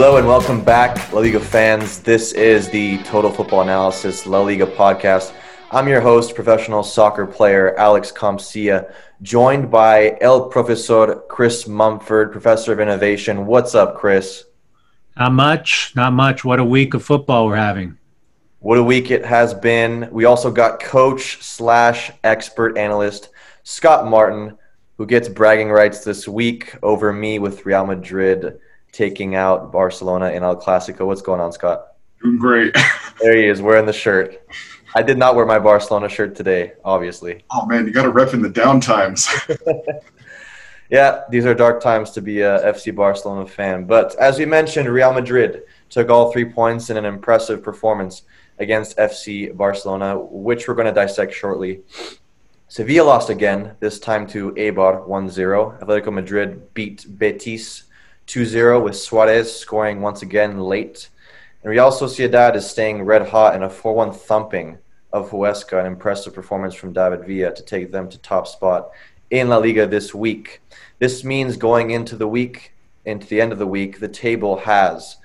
Hello and welcome back, La Liga fans. This is the Total Football Analysis La Liga podcast. I'm your host, professional soccer player Alex Comsia, joined by El Profesor Chris Mumford, Professor of Innovation. What's up, Chris? Not much, not much. What a week of football we're having. What a week it has been. We also got coach slash expert analyst Scott Martin, who gets bragging rights this week over me with Real Madrid taking out Barcelona in El Clasico. What's going on, Scott? Doing great. there he is, wearing the shirt. I did not wear my Barcelona shirt today, obviously. Oh man, you got to rep in the down times. yeah, these are dark times to be a FC Barcelona fan. But as we mentioned, Real Madrid took all three points in an impressive performance against FC Barcelona, which we're going to dissect shortly. Sevilla lost again, this time to Eibar 1-0. Atletico Madrid beat Betis 2-0 with Suarez scoring once again late. And Real Sociedad is staying red hot in a 4-1 thumping of Huesca, an impressive performance from David Silva to take them to top spot in La Liga this week. This means going into the week, into the end of the week, the table has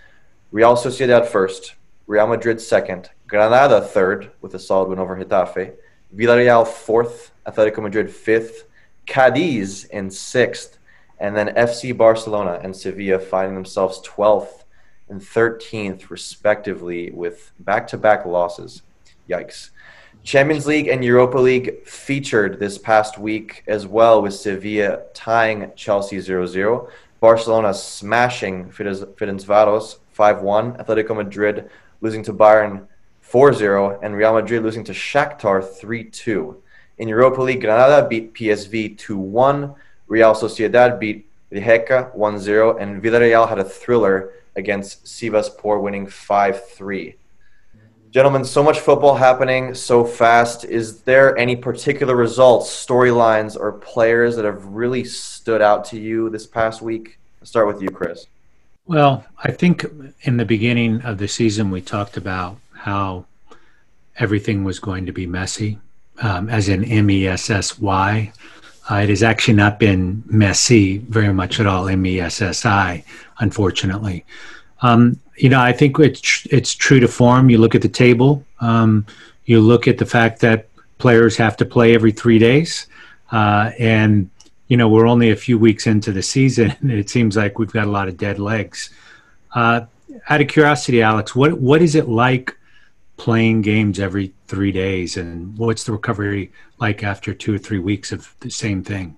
Real Sociedad first, Real Madrid second, Granada third with a solid win over Getafe, Villarreal fourth, Atletico Madrid fifth, Cadiz in sixth, and then FC Barcelona and Sevilla finding themselves 12th and 13th, respectively, with back to back losses. Yikes. Champions League and Europa League featured this past week as well, with Sevilla tying Chelsea 0 0. Barcelona smashing Ferencvaros 5 1. Atletico Madrid losing to Bayern 4 0. And Real Madrid losing to Shakhtar 3 2. In Europa League, Granada beat PSV 2 1. Real Sociedad beat Rijeka 1-0, and Villarreal had a thriller against Sivasspor, winning 5-3. Gentlemen, so much football happening so fast. Is there any particular results, storylines, or players that have really stood out to you this past week? I'll start with you, Chris. Well, I think in the beginning of the season, we talked about how everything was going to be messy, um, as in M E S S Y. Uh, it has actually not been messy very much at all, M E S S I, unfortunately. Um, you know, I think it's, it's true to form. You look at the table, um, you look at the fact that players have to play every three days. Uh, and, you know, we're only a few weeks into the season, it seems like we've got a lot of dead legs. Uh, out of curiosity, Alex, what what is it like playing games every three days and what's the recovery like after two or three weeks of the same thing?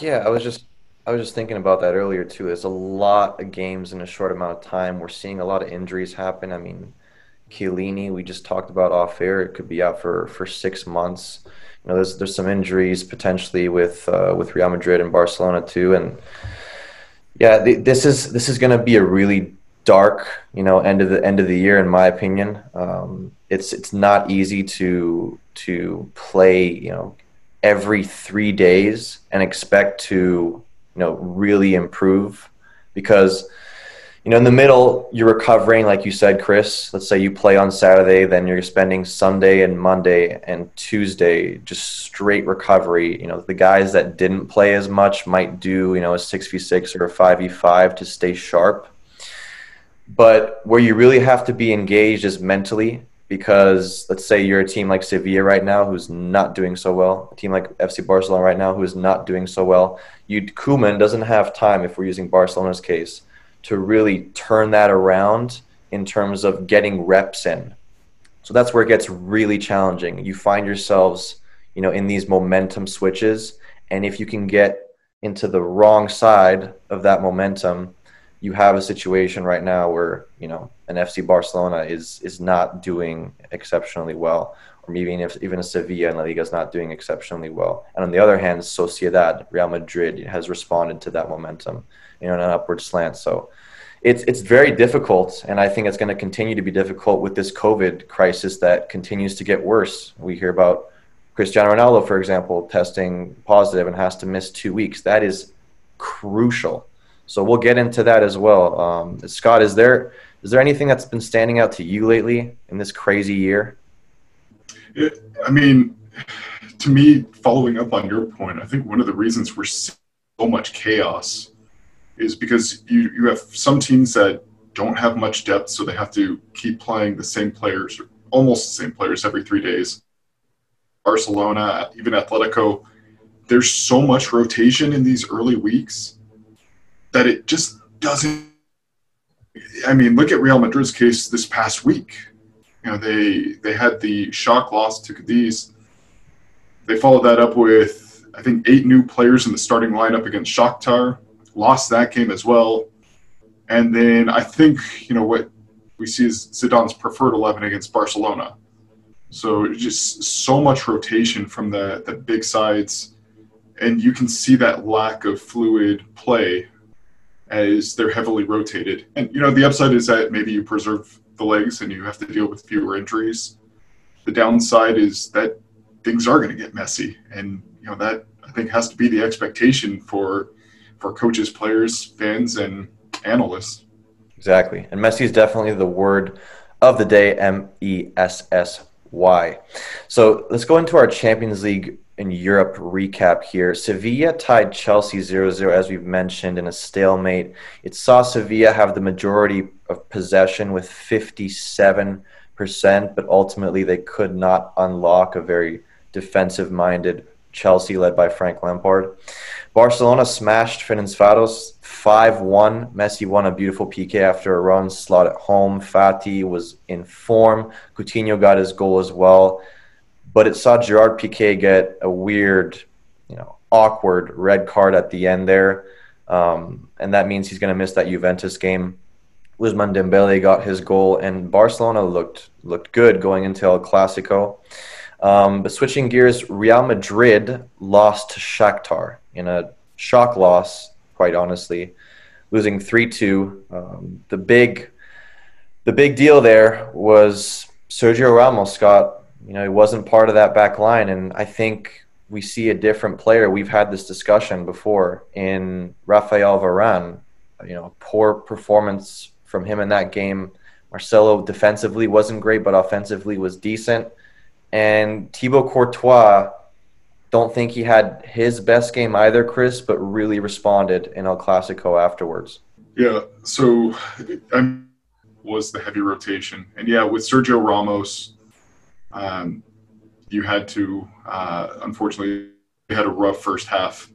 Yeah i was just i was just thinking about that earlier too. There's a lot of games in a short amount of time. We're seeing a lot of injuries happen. I mean Chiellini, we just talked about off air. It could be out for for six months. You know there's there's some injuries potentially with uh, with real madrid and barcelona too. And yeah this is this is going to be a really dark, you know, end of the end of the year, in my opinion. Um, it's it's not easy to to play, you know, every three days and expect to, you know, really improve because you know, in the middle, you're recovering, like you said, Chris. Let's say you play on Saturday, then you're spending Sunday and Monday and Tuesday just straight recovery. You know, the guys that didn't play as much might do, you know, a 6v6 or a 5v5 to stay sharp. But where you really have to be engaged is mentally because let's say you're a team like Sevilla right now who's not doing so well, a team like FC Barcelona right now who is not doing so well. You Koeman doesn't have time if we're using Barcelona's case to really turn that around in terms of getting reps in. So that's where it gets really challenging. You find yourselves, you know, in these momentum switches and if you can get into the wrong side of that momentum, you have a situation right now where you know an FC Barcelona is is not doing exceptionally well, or maybe even if even a Sevilla in La Liga is not doing exceptionally well. And on the other hand, Sociedad, Real Madrid has responded to that momentum, you know, in an upward slant. So it's it's very difficult, and I think it's going to continue to be difficult with this COVID crisis that continues to get worse. We hear about Cristiano Ronaldo, for example, testing positive and has to miss two weeks. That is crucial so we'll get into that as well. Um, Scott, is there is there anything that's been standing out to you lately in this crazy year? It, I mean, to me, following up on your point, I think one of the reasons we're so much chaos is because you, you have some teams that don't have much depth, so they have to keep playing the same players, or almost the same players every three days. Barcelona, even Atletico, there's so much rotation in these early weeks that it just doesn't. I mean, look at Real Madrid's case this past week. You know, they they had the shock loss to Cadiz. They followed that up with I think eight new players in the starting lineup against Shakhtar. Lost that game as well, and then I think you know what we see is Zidane's preferred eleven against Barcelona. So just so much rotation from the the big sides, and you can see that lack of fluid play as they're heavily rotated. And you know the upside is that maybe you preserve the legs and you have to deal with fewer injuries. The downside is that things are going to get messy, and you know that I think has to be the expectation for for coaches, players, fans, and analysts. Exactly, and messy is definitely the word of the day. M E S S Y. So let's go into our Champions League in Europe recap here. Sevilla tied Chelsea 0 0, as we've mentioned, in a stalemate. It saw Sevilla have the majority of possession with 57%, but ultimately they could not unlock a very defensive minded Chelsea led by Frank Lampard. Barcelona smashed Ferencváros 5 1. Messi won a beautiful PK after a run slot at home. Fati was in form. Coutinho got his goal as well but it saw Gerard Piqué get a weird, you know, awkward red card at the end there, um, and that means he's going to miss that Juventus game. Ousmane Dembele got his goal, and Barcelona looked looked good going into El Clasico. Um, but switching gears, Real Madrid lost to Shakhtar in a shock loss, quite honestly, losing three two. Um, the big the big deal there was Sergio Ramos got you know, he wasn't part of that back line. And I think we see a different player. We've had this discussion before in Rafael Varane. You know, poor performance from him in that game. Marcelo defensively wasn't great, but offensively was decent. And Thibaut Courtois, don't think he had his best game either, Chris, but really responded in El Clasico afterwards. Yeah, so I was the heavy rotation. And yeah, with Sergio Ramos, um, you had to, uh, unfortunately, had a rough first half.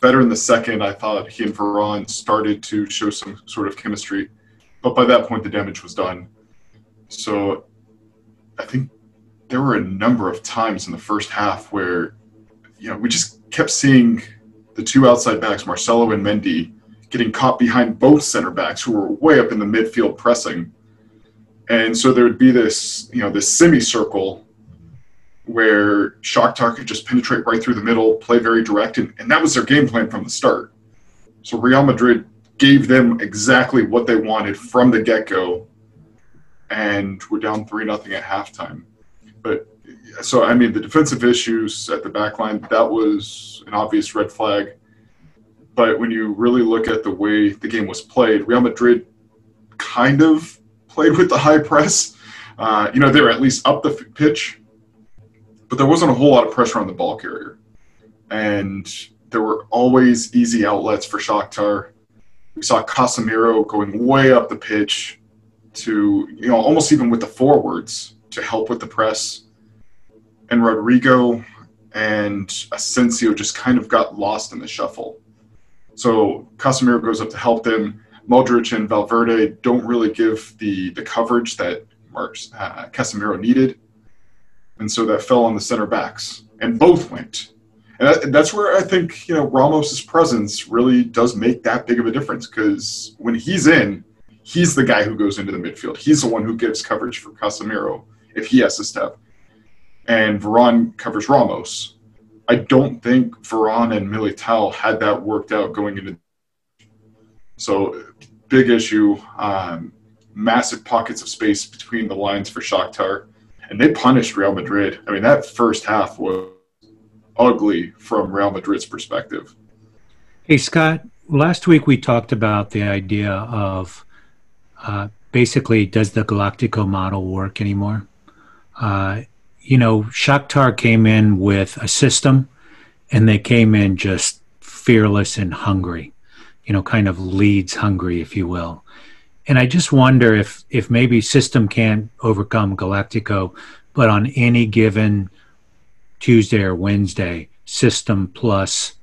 Better in the second, I thought he and Varane started to show some sort of chemistry, but by that point the damage was done. So, I think there were a number of times in the first half where, you know, we just kept seeing the two outside backs, Marcelo and Mendy, getting caught behind both center backs who were way up in the midfield pressing. And so there would be this, you know, this semicircle where Shakhtar could just penetrate right through the middle, play very direct, and, and that was their game plan from the start. So Real Madrid gave them exactly what they wanted from the get go, and we're down three nothing at halftime. But so I mean, the defensive issues at the back line that was an obvious red flag. But when you really look at the way the game was played, Real Madrid kind of played with the high press. Uh, you know, they were at least up the pitch, but there wasn't a whole lot of pressure on the ball carrier. And there were always easy outlets for Shakhtar. We saw Casemiro going way up the pitch to, you know, almost even with the forwards to help with the press. And Rodrygo and Asensio just kind of got lost in the shuffle. So Casemiro goes up to help them. Modric and Valverde don't really give the, the coverage that Marks, uh, Casemiro needed and so that fell on the center backs, and both went. And that, that's where I think you know Ramos's presence really does make that big of a difference because when he's in, he's the guy who goes into the midfield. He's the one who gives coverage for Casemiro if he has to step, and Varane covers Ramos. I don't think Varane and Militao had that worked out going into. So, big issue. Um, massive pockets of space between the lines for Shakhtar and they punished Real Madrid. I mean, that first half was ugly from Real Madrid's perspective. Hey, Scott, last week we talked about the idea of uh, basically does the Galactico model work anymore? Uh, you know, Shakhtar came in with a system and they came in just fearless and hungry, you know, kind of Leeds hungry, if you will. And I just wonder if if maybe system can't overcome Galactico, but on any given Tuesday or Wednesday, system plus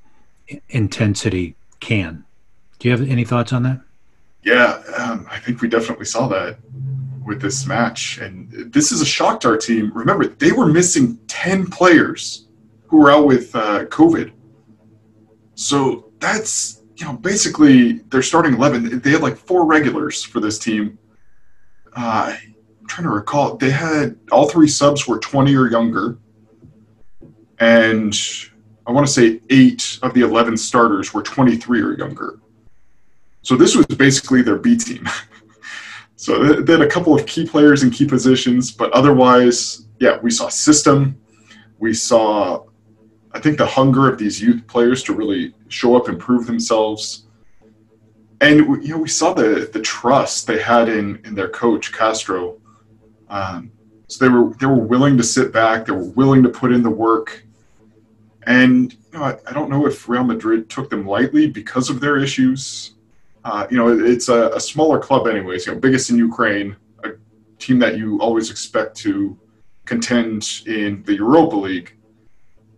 intensity can. Do you have any thoughts on that? Yeah, um, I think we definitely saw that with this match. And this is a shock to our team. Remember, they were missing 10 players who were out with uh, COVID. So that's, you know, basically they're starting 11. They had like four regulars for this team. Uh, I'm trying to recall. They had all three subs were 20 or younger. And I want to say eight of the 11 starters were 23 or younger. So this was basically their B team. so they had a couple of key players in key positions, but otherwise, yeah, we saw system. We saw, I think, the hunger of these youth players to really show up and prove themselves. And you know, we saw the the trust they had in in their coach Castro. Um, so they were they were willing to sit back. They were willing to put in the work. And you know, I, I don't know if Real Madrid took them lightly because of their issues uh, you know, it's a, a, smaller club, anyways. You know, biggest in Ukraine, a team that you always expect to contend in the Europa League,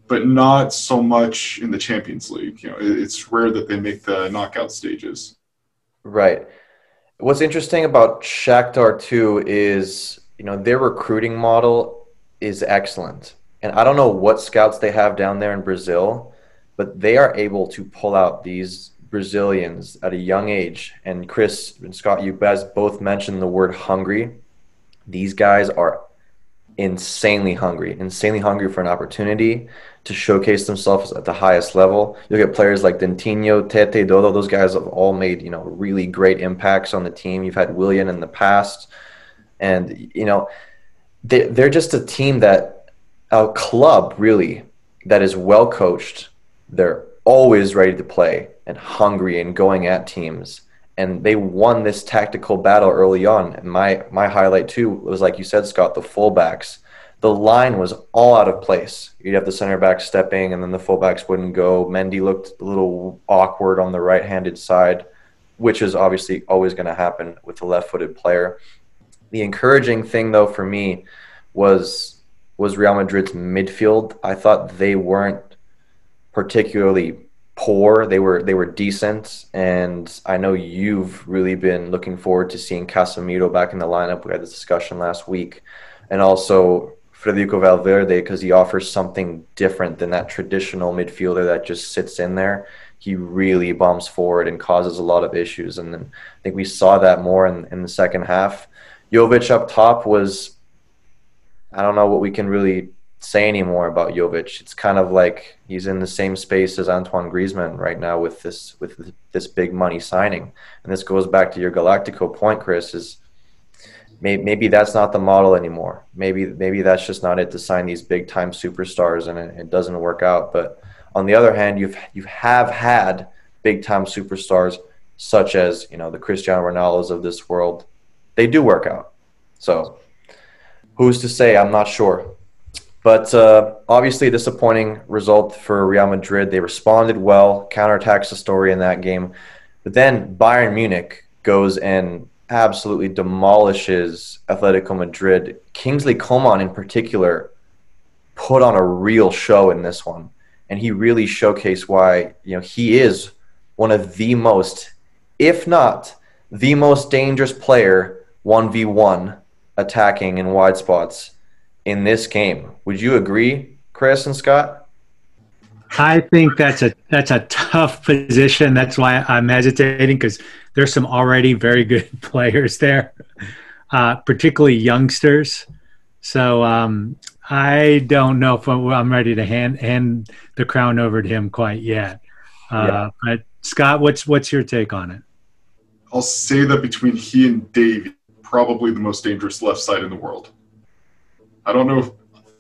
but not so much in the Champions League. You know, it's rare that they make the knockout stages. Right. What's interesting about Shakhtar too is you know their recruiting model is excellent, and I don't know what scouts they have down there in Brazil, but they are able to pull out these Brazilians at a young age. And Chris and Scott, you guys both mentioned the word hungry. These guys are insanely hungry, insanely hungry for an opportunity to showcase themselves at the highest level. You'll get players like Dentinho, Tete, Dodo, those guys have all made, you know, really great impacts on the team. You've had Willian in the past. And, you know, they, they're just a team that, a club really, that is well coached. They're always ready to play and hungry and going at teams. And they won this tactical battle early on. And my my highlight too was like you said, Scott, the fullbacks. The line was all out of place. You'd have the center back stepping, and then the fullbacks wouldn't go. Mendy looked a little awkward on the right-handed side, which is obviously always going to happen with a left-footed player. The encouraging thing, though, for me was was Real Madrid's midfield. I thought they weren't particularly poor. They were they were decent, and I know you've really been looking forward to seeing Casemiro back in the lineup. We had this discussion last week, and also Federico Valverde because he offers something different than that traditional midfielder that just sits in there. He really bombs forward and causes a lot of issues, and then I think we saw that more in, in the second half. Jovic up top was I don't know what we can really say anymore about Jovic. It's kind of like he's in the same space as Antoine Griezmann right now with this with this big money signing. And this goes back to your Galactico point, Chris. Is maybe, that's not the model anymore. Maybe maybe that's just not it to sign these big time superstars and it, it doesn't work out. But on the other hand, you've you have had big time superstars such as you know the Cristiano Ronaldos of this world. They do work out. So who's to say? I'm not sure. But uh, obviously, a disappointing result for Real Madrid. They responded well, counterattacks the story in that game. But then Bayern Munich goes and absolutely demolishes Atletico Madrid. Kingsley Coman, in particular, put on a real show in this one. And he really showcased why you know he is one of the most, if not the most dangerous player 1v1 attacking in wide spots in this game. Would you agree, Chris and Scott? I think that's a that's a tough position. That's why I'm hesitating because there's some already very good players there, uh, particularly youngsters. So um, I don't know if I'm ready to hand hand the crown over to him quite yet. Uh, yeah. But Scott, what's what's your take on it? I'll say that between he and Davies, probably the most dangerous left side in the world. I don't know if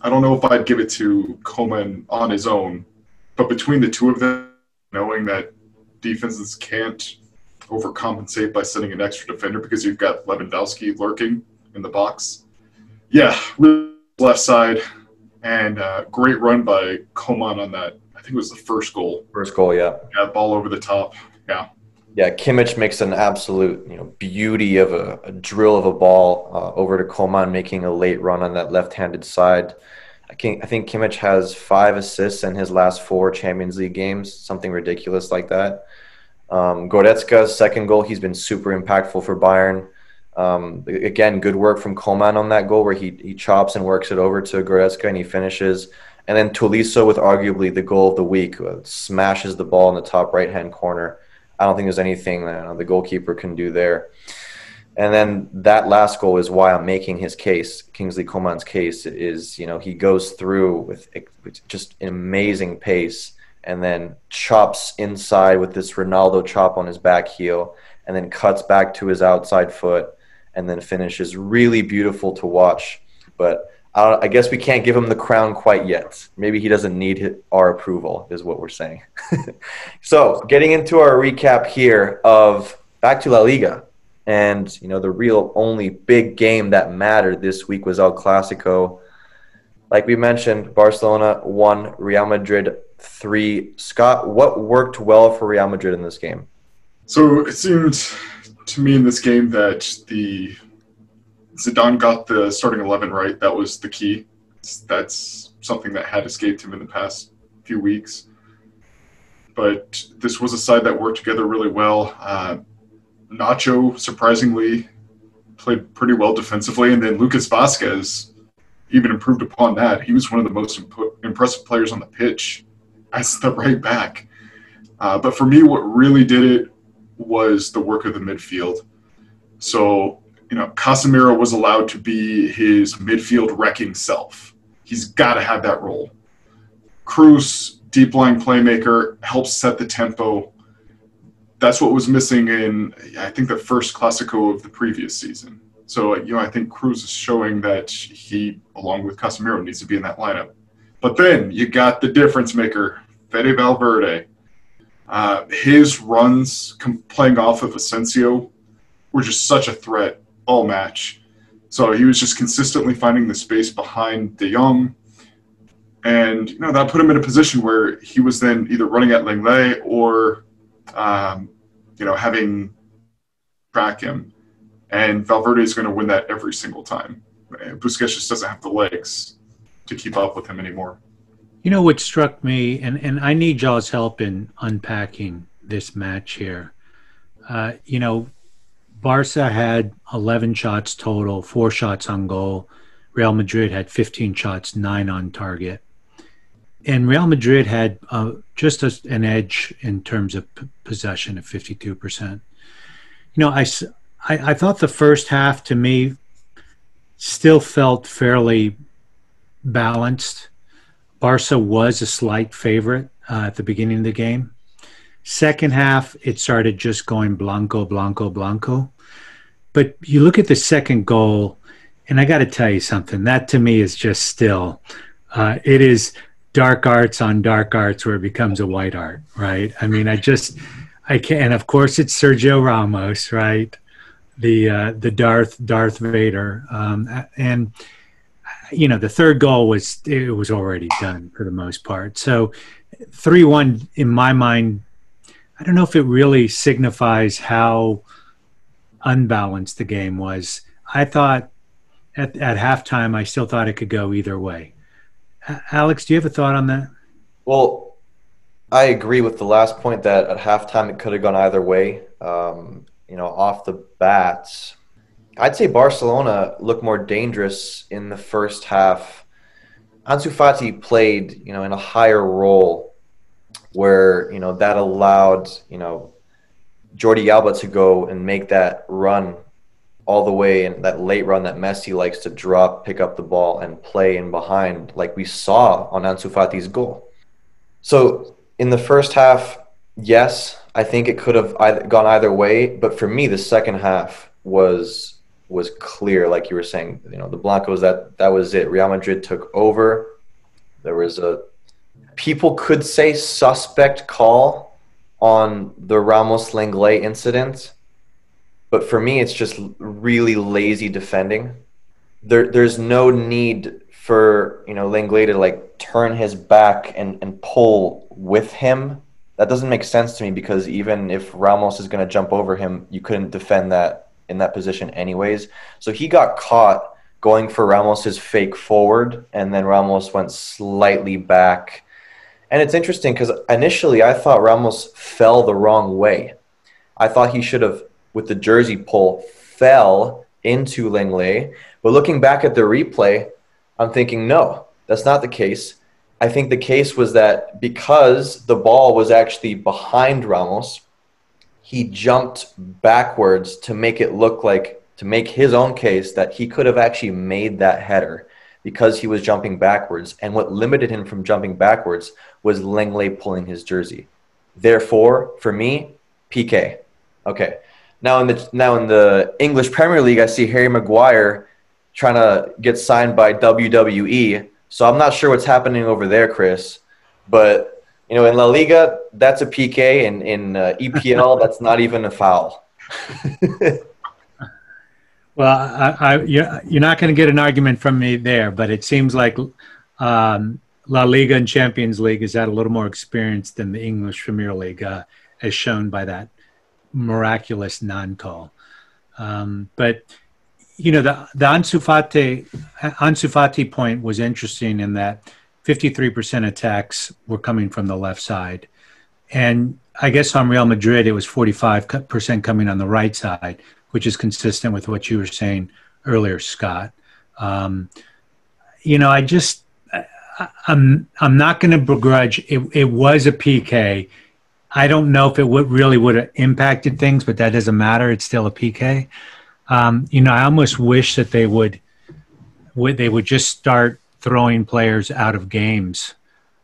I don't know if I'd give it to Coman on his own, but between the two of them, knowing that defenses can't overcompensate by sending an extra defender because you've got Lewandowski lurking in the box. Yeah, left side, and uh, great run by Coman on that. I think it was the first goal. First goal, yeah. Yeah, ball over the top. Yeah, Yeah, Kimmich makes an absolute you know beauty of a, a drill of a ball uh, over to Coman, making a late run on that left-handed side. I, can, I think Kimmich has five assists in his last four Champions League games, something ridiculous like that. Um, Goretzka's second goal, he's been super impactful for Bayern. Um, again, good work from Coman on that goal where he, he chops and works it over to Goretzka and he finishes. And then Tolisso with arguably the goal of the week, uh, smashes the ball in the top right hand corner. I don't think there's anything that the goalkeeper can do there. And then that last goal is why I'm making his case, Kingsley Coman's case, is you know he goes through with just an amazing pace and then chops inside with this Ronaldo chop on his back heel, and then cuts back to his outside foot, and then finishes really beautiful to watch. But I, I guess we can't give him the crown quite yet. Maybe he doesn't need our approval, is what we're saying. so, getting into our recap here of back to La Liga. And, you know, the real only big game that mattered this week was El Clasico. Like we mentioned, Barcelona won, Real Madrid three. Scott, what worked well for Real Madrid in this game? So it seemed to me in this game that the Zidane got the starting 11 right. That was the key. That's something that had escaped him in the past few weeks. But this was a side that worked together really well. Uh, Nacho, surprisingly, played pretty well defensively. And then Lucas Vázquez even improved upon that. He was one of the most imp- impressive players on the pitch as the right back. Uh, but for me, what really did it was the work of the midfield. So you know, Casemiro was allowed to be his midfield wrecking self. He's got to have that role. Kroos, deep line playmaker, helps set the tempo. That's what was missing in, I think, the first Clasico of the previous season. So, you know, I think Kroos is showing that he, along with Casemiro, needs to be in that lineup. But then you got the difference maker, Fede Valverde. Uh, his runs playing off of Asensio were just such a threat all match. So he was just consistently finding the space behind De Jong. And you know that put him in a position where he was then either running at Lenglet or, um, you know, having track him. And Valverde is going to win that every single time. Busquets just doesn't have the legs to keep up with him anymore. You know what struck me, and, and I need y'all's help in unpacking this match here. Uh, you know, Barca had 11 shots total, four shots on goal. Real Madrid had 15 shots, nine on target. And Real Madrid had uh, just a, an edge in terms of p- possession of 52%. You know, I, I, I thought the first half to me still felt fairly balanced. Barca was a slight favorite uh, at the beginning of the game. Second half, it started just going blanco, blanco, blanco. But you look at the second goal, and I got to tell you something. That to me is just still, uh, it is dark arts on dark arts where it becomes a white art, right? I mean, I just, I can, and of course it's Sergio Ramos, right? The uh, the Darth Darth Vader, um, and you know the third goal was it was already done for the most part. So three one in my mind I don't know if it really signifies how unbalanced the game was. I thought at, at halftime, I still thought it could go either way. Alex, do you have a thought on that? Well, I agree with the last point that at halftime it could have gone either way. Um, you know, off the bats, I'd say Barcelona looked more dangerous in the first half. Ansu Fati played, you know, in a higher role where you know that allowed you know Jordi Alba to go and make that run all the way and that late run that Messi likes to drop, pick up the ball, and play in behind, like we saw on Ansu Fati's goal. So in the first half, yes, I think it could have gone either way. But for me, the second half was was clear, like you were saying. You know, the Blancos that that was it. Real Madrid took over. There was a people could say suspect call on the Ramos Lenglet incident, but for me, it's just really lazy defending. There, there's no need for you know Lenglet to like turn his back and, and pull with him that doesn't make sense to me because even if Ramos is going to jump over him, you couldn't defend that in that position anyways. So he got caught going for Ramos's fake forward, and then Ramos went slightly back. And it's interesting because initially I thought Ramos fell the wrong way. I thought he should have, with the jersey pull, fell into Lenglet. But looking back at the replay, I'm thinking, no, that's not the case. I think the case was that because the ball was actually behind Ramos, he jumped backwards to make it look like to make his own case that he could have actually made that header because he was jumping backwards. And what limited him from jumping backwards was Lenglet pulling his jersey. Therefore, for me, PK. Okay. Now in the now in the English Premier League, I see Harry Maguire trying to get signed by WWE. So I'm not sure what's happening over there, Chris. But you know, in La Liga, that's a PK, and in uh, EPL, that's not even a foul. well, I, I, you're, you're not going to get an argument from me there, but it seems like um, La Liga and Champions League has had a little more experience than the English Premier League, uh, as shown by that miraculous non-call. Um, but you know, the the Ansu Fati, Ansu Fati point was interesting in that 53% attacks were coming from the left side. And I guess on Real Madrid, it was 45% coming on the right side, which is consistent with what you were saying earlier, Scott. Um, you know, I just, I, I'm, I'm not going to begrudge it. It was a PK. I don't know if it would really would have impacted things, but that doesn't matter. It's still a PK. Um, you know, I almost wish that they would, would they would just start throwing players out of games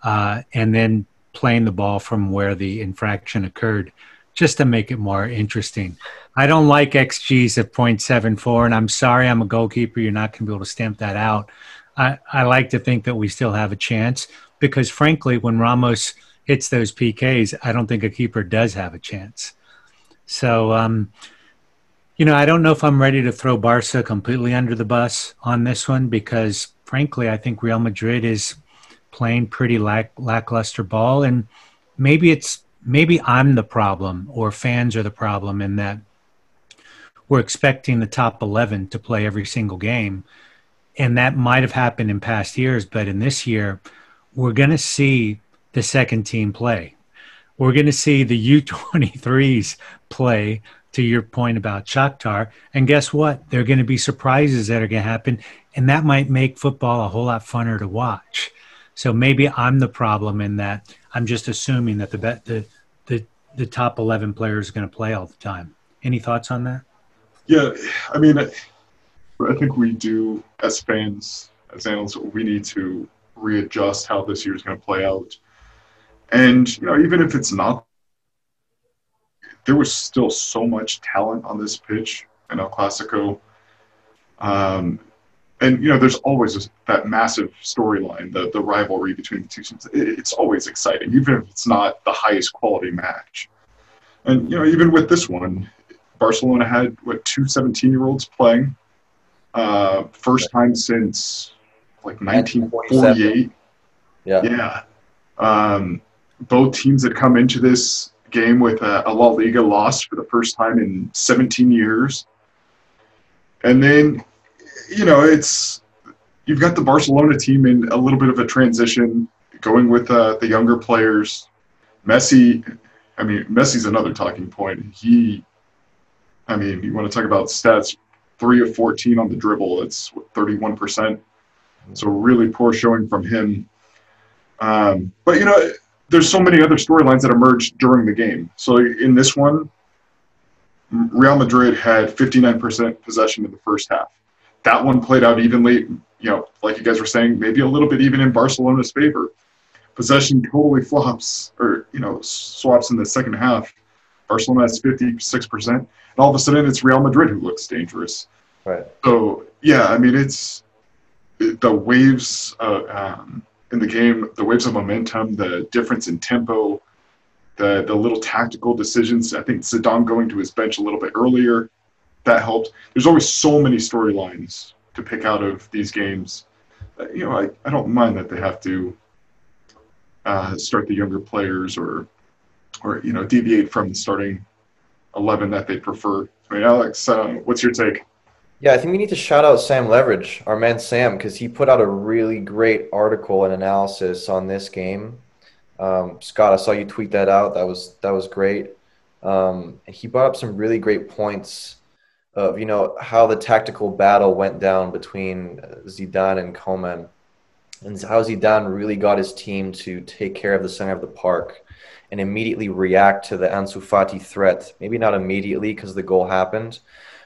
uh, and then playing the ball from where the infraction occurred just to make it more interesting. I don't like XGs of 0.74, and I'm sorry I'm a goalkeeper. You're not going to be able to stamp that out. I, I like to think that we still have a chance because, frankly, when Ramos hits those PKs, I don't think a keeper does have a chance. So, um, you know, I don't know if I'm ready to throw Barca completely under the bus on this one because frankly, I think Real Madrid is playing pretty lack, lackluster ball, and maybe it's maybe I'm the problem or fans are the problem in that we're expecting the top 11 to play every single game. And that might have happened in past years, but in this year, we're going to see the second team play. We're going to see the U23s play to your point about Shakhtar. And guess what? There are going to be surprises that are going to happen and that might make football a whole lot funner to watch. So maybe I'm the problem in that I'm just assuming that the the the, the top 11 players are going to play all the time. Any thoughts on that? Yeah, I mean, I, I think we do as fans, as analysts, we need to readjust how this year is going to play out. And you know, even if it's not, there was still so much talent on this pitch in El Clasico. Um, and you know, there's always this, that massive storyline, the the rivalry between the two teams. It, it's always exciting, even if it's not the highest quality match. And you know, even with this one, Barcelona had what two 17 year olds playing, uh, first time since like 1948. Yeah. Yeah. Um, both teams had come into this game with a, a La Liga loss for the first time in 17 years. And then you know, it's you've got the Barcelona team in a little bit of a transition, going with uh, the younger players. Messi, I mean, Messi's another talking point. He, I mean, you want to talk about stats, three of 14 on the dribble. That's 31%. So really poor showing from him. Um, but, you know, there's so many other storylines that emerged during the game. So in this one, Real Madrid had 59% possession in the first half that one played out evenly, you know, like you guys were saying, maybe a little bit even in Barcelona's favor. Possession totally flops or, you know, swaps in the second half. Barcelona has 56%. And all of a sudden it's Real Madrid who looks dangerous. Right. So, yeah, I mean, it's the waves uh, um, in the game, the waves of momentum, the difference in tempo, the, the little tactical decisions. I think Zidane going to his bench a little bit earlier that helped. There's always so many storylines to pick out of these games. Uh, you know, I, I don't mind that they have to uh, start the younger players or or you know deviate from the starting eleven that they prefer. I mean, Alex, uh, what's your take? Yeah, I think we need to shout out Sam Leveridge, our man Sam, because he put out a really great article and analysis on this game. Um, Scott, I saw you tweet that out. That was that was great. Um, he brought up some really great points of you know how the tactical battle went down between Zidane and Koeman, and how Zidane really got his team to take care of the center of the park and immediately react to the Ansu Fati threat. Maybe not immediately because the goal happened,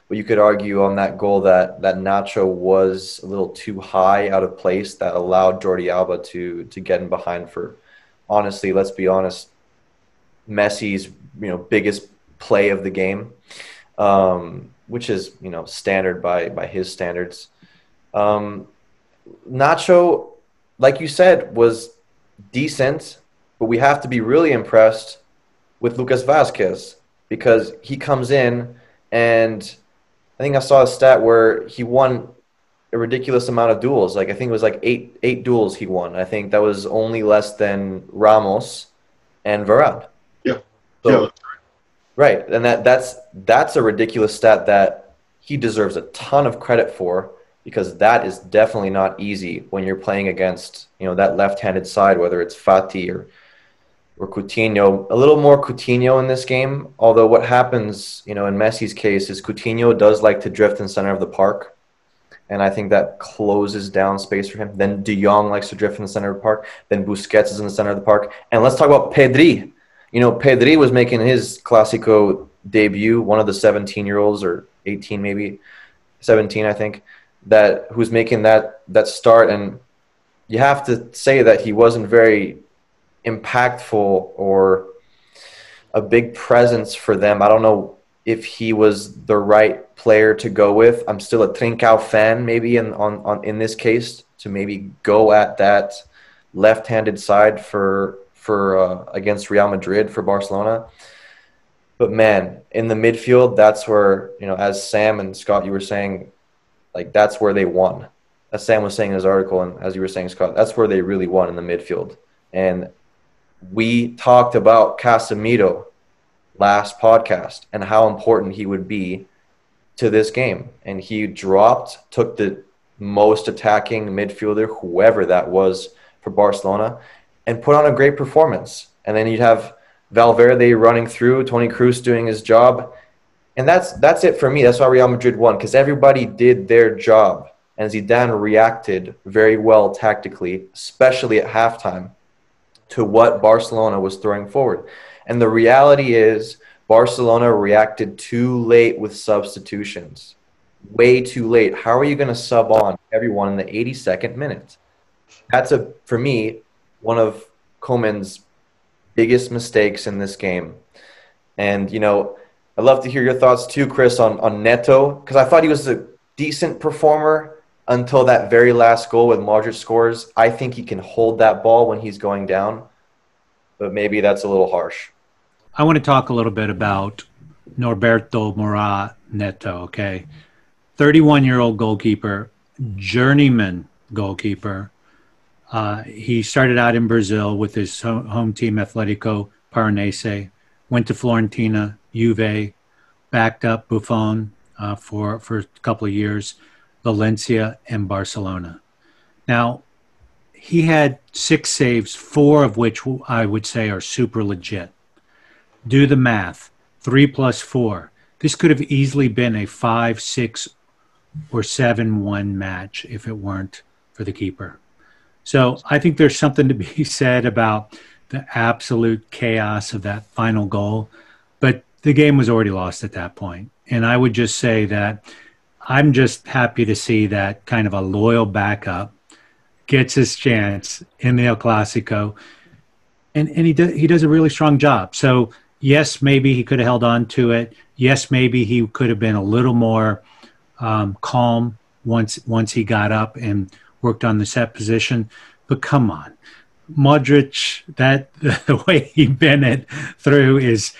but you could argue on that goal that that Nacho was a little too high out of place that allowed Jordi Alba to to get in behind for honestly, let's be honest, Messi's you know biggest play of the game. Um, which is you know standard by by his standards. Um, Nacho, like you said, was decent, but we have to be really impressed with Lucas Vázquez because he comes in and I think I saw a stat where he won a ridiculous amount of duels. Like I think it was like eight eight duels he won. I think that was only less than Ramos and Varane. Yeah. So, yeah. Right, and that that's that's a ridiculous stat that he deserves a ton of credit for because that is definitely not easy when you're playing against you know that left-handed side, whether it's Fati or or Coutinho. A little more Coutinho in this game, although what happens, you know, in Messi's case is Coutinho does like to drift in center of the park, and I think that closes down space for him. Then De Jong likes to drift in the center of the park. Then Busquets is in the center of the park, and let's talk about Pedri you know, Pedri was making his Clasico debut, one of the 17 year olds or 18 maybe, 17 I think, that who's making that that start, and you have to say that he wasn't very impactful or a big presence for them. I don't know if he was the right player to go with. I'm still a Trincao fan, maybe in on, on in this case to maybe go at that left-handed side for for uh, against Real Madrid for Barcelona. But man, in the midfield, that's where you know, as Sam and Scott, you were saying, like that's where they won. As Sam was saying in his article, and as you were saying, Scott, that's where they really won in the midfield. And we talked about Casemiro last podcast and how important he would be to this game. And he dropped, took the most attacking midfielder, whoever that was for Barcelona, and put on a great performance. And then you'd have Valverde running through, Toni Kroos doing his job. And that's that's it for me. That's why Real Madrid won because everybody did their job. And Zidane reacted very well tactically, especially at halftime, to what Barcelona was throwing forward. And the reality is, Barcelona reacted too late with substitutions. Way too late. How are you going to sub on everyone in the 82nd minute? That's a, for me, one of Koeman's biggest mistakes in this game. And, you know, I'd love to hear your thoughts too, Chris, on, on Neto, because I thought he was a decent performer until that very last goal with Modric scores. I think he can hold that ball when he's going down, but maybe that's a little harsh. I want to talk a little bit about Norberto Murara Neto, okay? 31 year old goalkeeper, journeyman goalkeeper, uh, he started out in Brazil with his home team, Atletico Paranaense, went to Fiorentina, Juve, backed up Buffon uh, for, for a couple of years, Valencia, and Barcelona. Now, he had six saves, four of which I would say are super legit. Do the math three plus four. This could have easily been a five, six, or seven one match if it weren't for the keeper. So I think there's something to be said about the absolute chaos of that final goal. But the game was already lost at that point. And I would just say that I'm just happy to see that kind of a loyal backup gets his chance in the El Clasico. And, and he, do, he does a really strong job. So, yes, maybe he could have held on to it. Yes, maybe he could have been a little more um, calm once once he got up and worked on the set position. But come on, Modric, that the way he bent it through is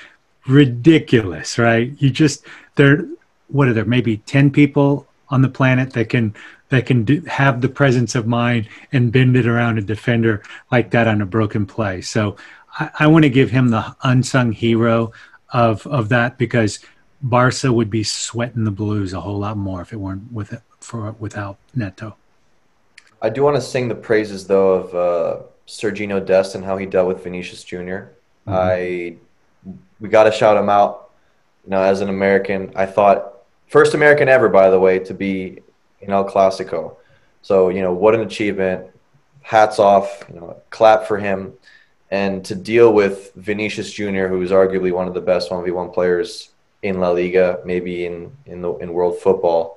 ridiculous, right? You just there. What are there? Maybe ten people on the planet that can that can do, have the presence of mind and bend it around a defender like that on a broken play. So I, I want to give him the unsung hero of of that because Barca would be sweating the blues a whole lot more if it weren't with it for without Neto. I do want to sing the praises though of uh, Sergino Dest and how he dealt with Vinicius junior mm-hmm. I we got to shout him out. You know, as an American, I thought first American ever, by the way, to be in El Clasico. So you know, what an achievement! Hats off. You know, clap for him. And to deal with Vinicius Junior, who is arguably one of the best one v one players in La Liga, maybe in in the in world football,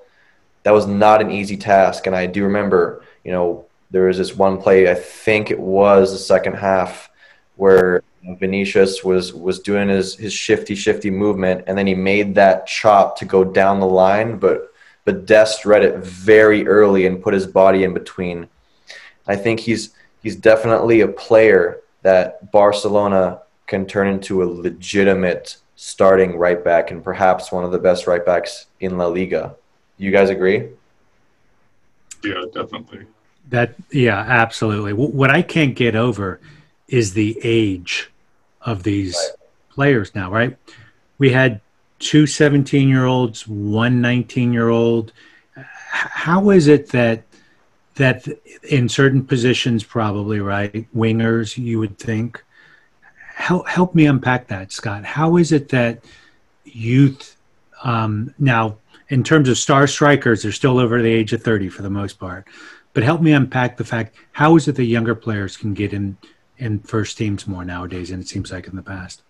that was not an easy task. And I do remember, you know, there was this one play. I think it was the second half where Vinicius was was doing his his shifty shifty movement, and then he made that chop to go down the line, but but Dest read it very early and put his body in between. I think he's he's definitely a player that Barcelona can turn into a legitimate starting right back and perhaps one of the best right backs in La Liga. You guys agree? Yeah, definitely. That yeah, absolutely. What I can't get over is the age of these right. players now, right? We had two 17 year olds, one 19 year old. How is it that that in certain positions, probably right, wingers, you would think. Help help me unpack that, Scott. How is it that youth um, now, in terms of star strikers, they're still over the age of 30 for the most part. But help me unpack the fact how is it that younger players can get in in first teams more nowadays than it seems like in the past?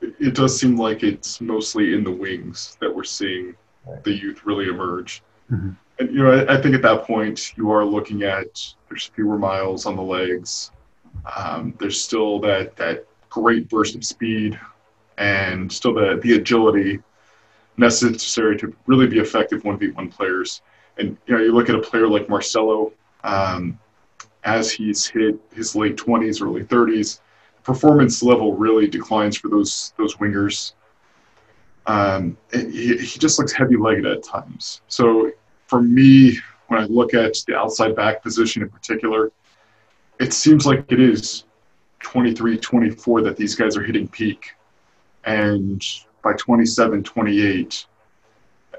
It does seem like it's mostly in the wings that we're seeing the youth really emerge. Mm-hmm. And you know, I, I, think at that point you are looking at there's fewer miles on the legs. Um, there's still that that great burst of speed, and still the the agility necessary to really be effective one v one players. And you know, you look at a player like Marcelo. Um, as he's hit his late 20s, early 30s, performance level really declines for those those wingers. Um, he, he just looks heavy-legged at times. So for me, when I look at the outside back position in particular, it seems like it is 23, 24 that these guys are hitting peak. And by 27, 28,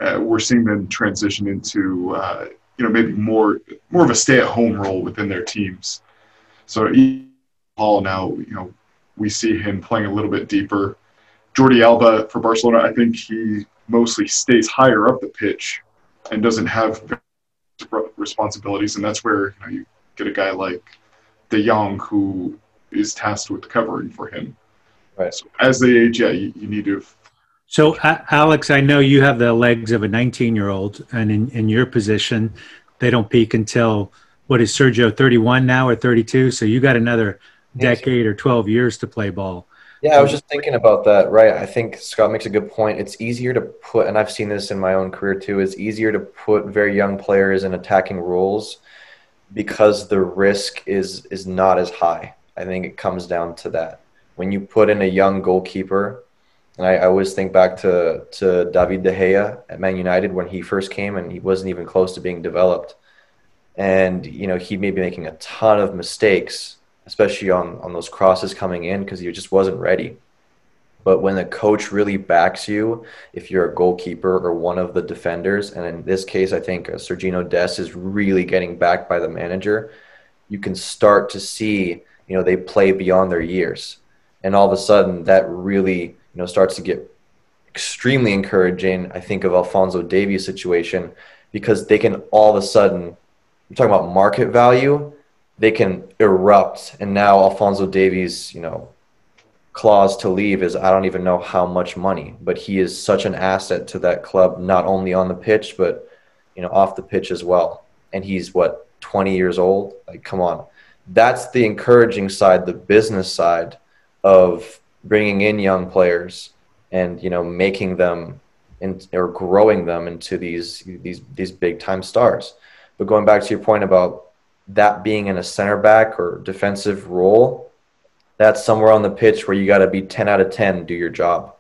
uh, we're seeing them transition into uh, you know maybe more more of a stay-at-home role within their teams. So Paul now you know we see him playing a little bit deeper. Jordi Alba for Barcelona, I think he mostly stays higher up the pitch and doesn't have responsibilities, and that's where you, know, you get a guy like De Jong who is tasked with covering for him. Right. So as they age, yeah, you, you need to so, Alex, I know you have the legs of a 19 year old, and in, in your position, they don't peak until what is Sergio 31 now or 32? So, you got another decade or 12 years to play ball. Yeah, I was just thinking about that. Right. I think Scott makes a good point. It's easier to put, and I've seen this in my own career too, it's easier to put very young players in attacking roles because the risk is is not as high. I think it comes down to that. When you put in a young goalkeeper and I, I, always think back to to David De Gea at Man United when he first came and he wasn't even close to being developed. And you know he may be making a ton of mistakes, especially on on those crosses coming in because he just wasn't ready. But when the coach really backs you, if you're a goalkeeper or one of the defenders, and in this case, I think uh, Sergino Dest is really getting backed by the manager, you can start to see, you know, they play beyond their years. And all of a sudden, that really you know, starts to get extremely encouraging. I think of Alphonso Davies' situation because they can all of a sudden, I'm talking about market value, they can erupt. And now Alphonso Davies, you know, clause to leave is I don't even know how much money, but he is such an asset to that club, not only on the pitch, but, you know, off the pitch as well. And he's what, 20 years old? Like, come on. That's the encouraging side, the business side of bringing in young players and you know making them in, or growing them into these these these big time stars. But going back to your point about that being in a center back or defensive role, that's somewhere on the pitch where you got to be 10 out of 10 do your job.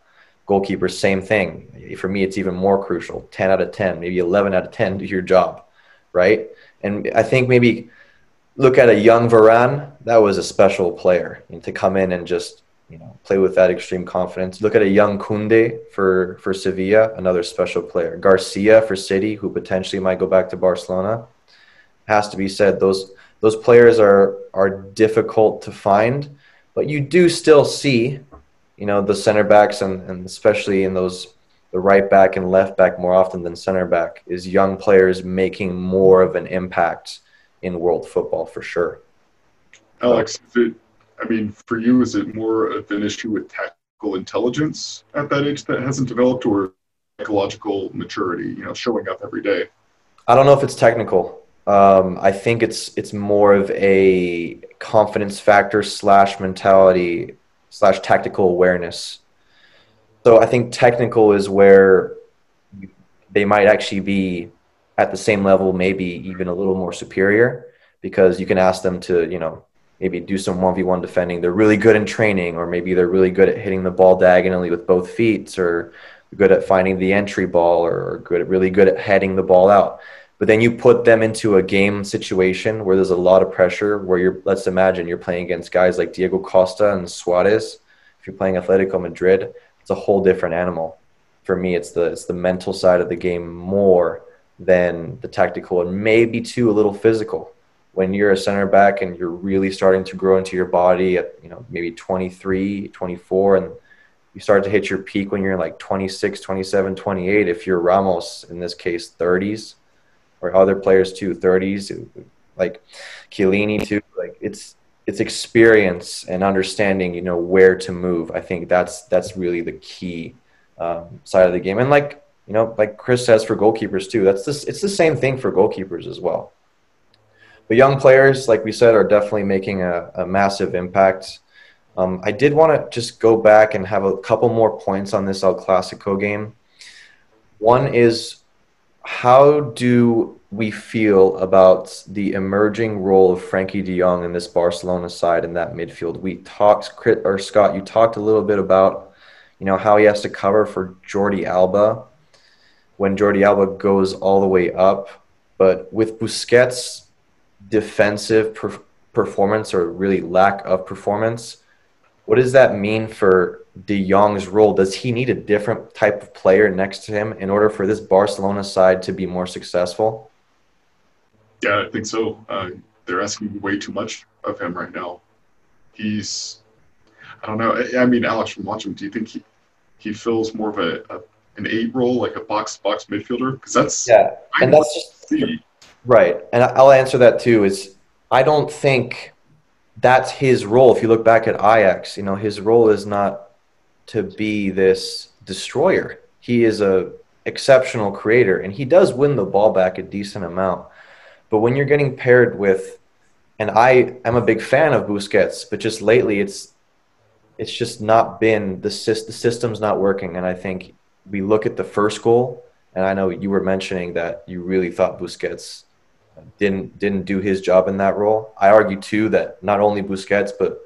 Goalkeeper, same thing. For me, it's even more crucial 10 out of 10, maybe 11 out of 10 do your job, right? And I think maybe look at a young Varane, that was a special player and to come in and just you know play with that extreme confidence. Look at a young Kunde for for Sevilla, another special player. Garcia for City, who potentially might go back to Barcelona. Has to be said those those players are are difficult to find, but you do still see, you know, the center backs and, and especially in those the right back and left back more often than center back is young players making more of an impact in world football for sure. Alex, I mean, for you, is it more of an issue with tactical intelligence at that age that hasn't developed, or psychological maturity? You know, showing up every day. I don't know if it's technical. Um, I think it's it's more of a confidence factor slash mentality slash tactical awareness. So I think technical is where they might actually be at the same level, maybe even a little more superior, because you can ask them to, you know, maybe do some 1v1 defending. They're really good in training, or maybe they're really good at hitting the ball diagonally with both feet, or good at finding the entry ball, or good, really good at heading the ball out. But then you put them into a game situation where there's a lot of pressure, where you're, let's imagine you're playing against guys like Diego Costa and Suarez. If you're playing Atletico Madrid, it's a whole different animal. For me, it's the it's the mental side of the game more than the tactical and maybe too a little physical when you're a center back and you're really starting to grow into your body at you know maybe 23 24 and you start to hit your peak when you're like 26 27 28 if you're ramos in this case 30s or other players too 30s like Chiellini too like it's it's experience and understanding you know where to move i think that's that's really the key um, side of the game and like you know, like Chris says for goalkeepers too. That's this. It's the same thing for goalkeepers as well. But young players, like we said, are definitely making a, a massive impact. Um, I did want to just go back and have a couple more points on this El Clasico game. One is how do we feel about the emerging role of Frenkie de Jong in this Barcelona side in that midfield? We talked, or Scott, you talked a little bit about, you know, how he has to cover for Jordi Alba when Jordi Alba goes all the way up. But with Busquets' defensive per- performance or really lack of performance, what does that mean for De Jong's role? Does he need a different type of player next to him in order for this Barcelona side to be more successful? Yeah, I think so. Uh, they're asking way too much of him right now. He's, I don't know. I mean, Alex, from watching, do you think he, he fills more of a, a an eight role, like a box box midfielder? Because that's yeah, and that's just see. Right. And I'll answer that too. Is I don't think that's his role. If you look back at Ajax, you know his role is not to be this destroyer. He is a exceptional creator, and he does win the ball back a decent amount. But when you're getting paired with, and I am a big fan of Busquets, but just lately it's it's just not been the, the system's not working, and I think we look at the first goal, and I know you were mentioning that you really thought Busquets didn't didn't do his job in that role. I argue too that not only Busquets but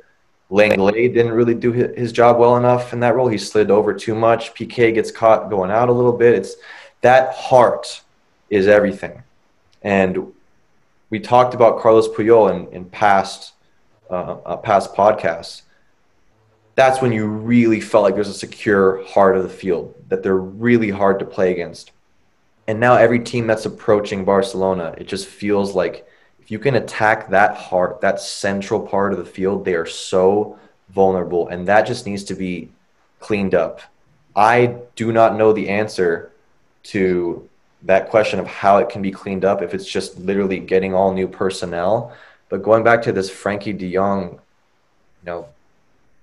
Lenglet didn't really do his job well enough in that role. He slid over too much. Piqué gets caught going out a little bit. It's that heart is everything, and we talked about Carlos Puyol in, in past uh, uh, past podcasts that's when you really felt like there's a secure heart of the field, that they're really hard to play against. And now every team that's approaching Barcelona, it just feels like if you can attack that heart, that central part of the field, they are so vulnerable. And that just needs to be cleaned up. I do not know the answer to that question of how it can be cleaned up if it's just literally getting all new personnel. But going back to this Frenkie de Jong, you know,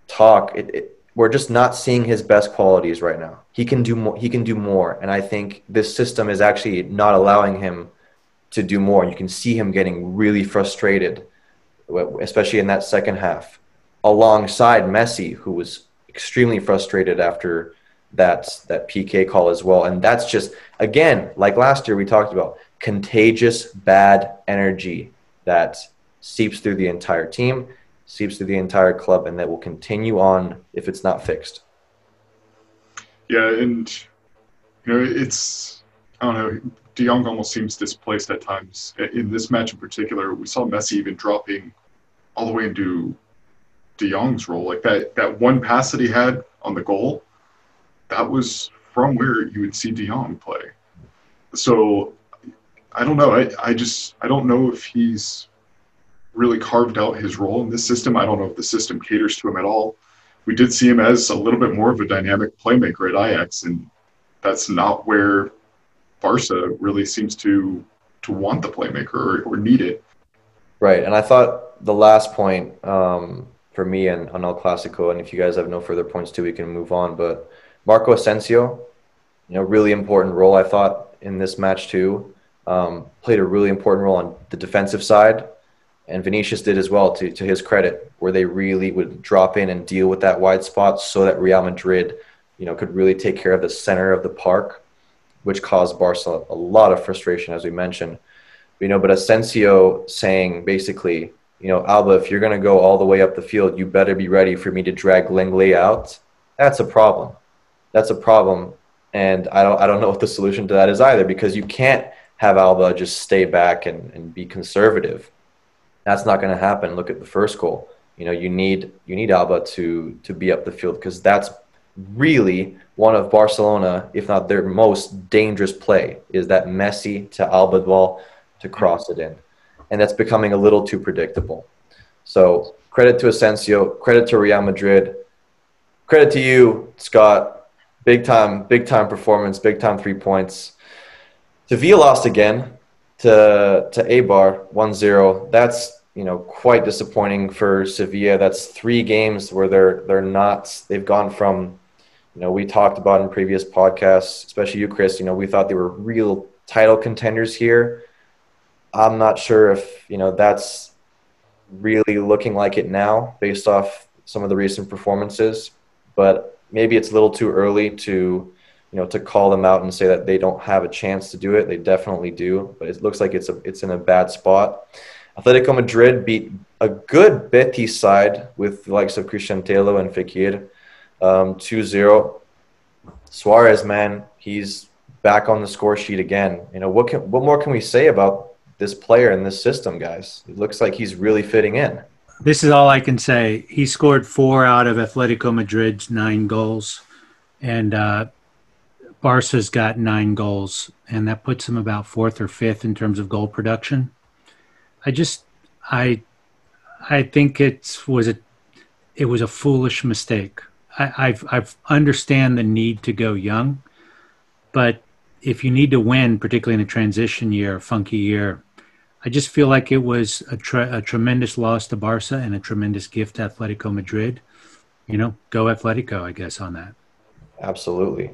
talk, it, it, we're just not seeing his best qualities right now. He can do more. He can do more, and I think this system is actually not allowing him to do more. You can see him getting really frustrated, especially in that second half, alongside Messi, who was extremely frustrated after that that Piqué call as well. And that's just again, like last year we talked about, contagious bad energy that seeps through the entire team seeps through the entire club and that will continue on if it's not fixed. Yeah, and you know, it's I don't know. De Jong almost seems displaced at times. In this match in particular, we saw Messi even dropping all the way into De Jong's role. Like that, that one pass that he had on the goal, that was from where you would see De Jong play. So I don't know. I, I just I don't know if he's really carved out his role in this system. I don't know if the system caters to him at all. We did see him as a little bit more of a dynamic playmaker at Ajax, and that's not where Barca really seems to to want the playmaker or, or need it. Right, and I thought the last point um, for me and on El Clasico, and if you guys have no further points too, we can move on. But Marco Asensio, you know, really important role I thought in this match too. Um, played a really important role on the defensive side, and Vinicius did as well. To to his credit, where they really would drop in and deal with that wide spot, so that Real Madrid, you know, could really take care of the center of the park, which caused Barca a lot of frustration, as we mentioned. You know, but Asensio saying basically, you know, Alba, if you're going to go all the way up the field, you better be ready for me to drag Lenglet out. That's a problem. That's a problem, and I don't I don't know what the solution to that is either because you can't have Alba just stay back and, and be conservative. That's not going to happen. Look at the first goal. You know, you need you need Alba to to be up the field because that's really one of Barcelona, if not their most dangerous play, is that Messi to Alba ball to cross it in, and that's becoming a little too predictable. So credit to Asensio, credit to Real Madrid, credit to you, Scott. Big time, big time performance, big time three points. Sevilla lost again to to Eibar 1-0. That's you know quite disappointing for Sevilla. That's three games where they're they're not. They've gone from you know we talked about in previous podcasts, especially you, Chris. You know we thought they were real title contenders here. I'm not sure if you know that's really looking like it now based off some of the recent performances, but maybe it's a little too early to you know, to call them out and say that they don't have a chance to do it. They definitely do, but it looks like it's a, it's in a bad spot. Atletico Madrid beat a good Betis side with the likes of Cristian Tello and Fekir um, 2-0. Suarez, man, he's back on the score sheet again. You know, what can, what more can we say about this player in this system, guys? It looks like he's really fitting in. This is all I can say. He scored four out of Atletico Madrid's nine goals. And uh, Barca's got nine goals, and that puts them about fourth or fifth in terms of goal production. I just, I, I think it was a, it was a foolish mistake. I, I've, I've understand the need to go young, but if you need to win, particularly in a transition year, funky year, I just feel like it was a, tre- a tremendous loss to Barca and a tremendous gift to Atletico Madrid. You know, go Atletico, I guess, on that. Absolutely.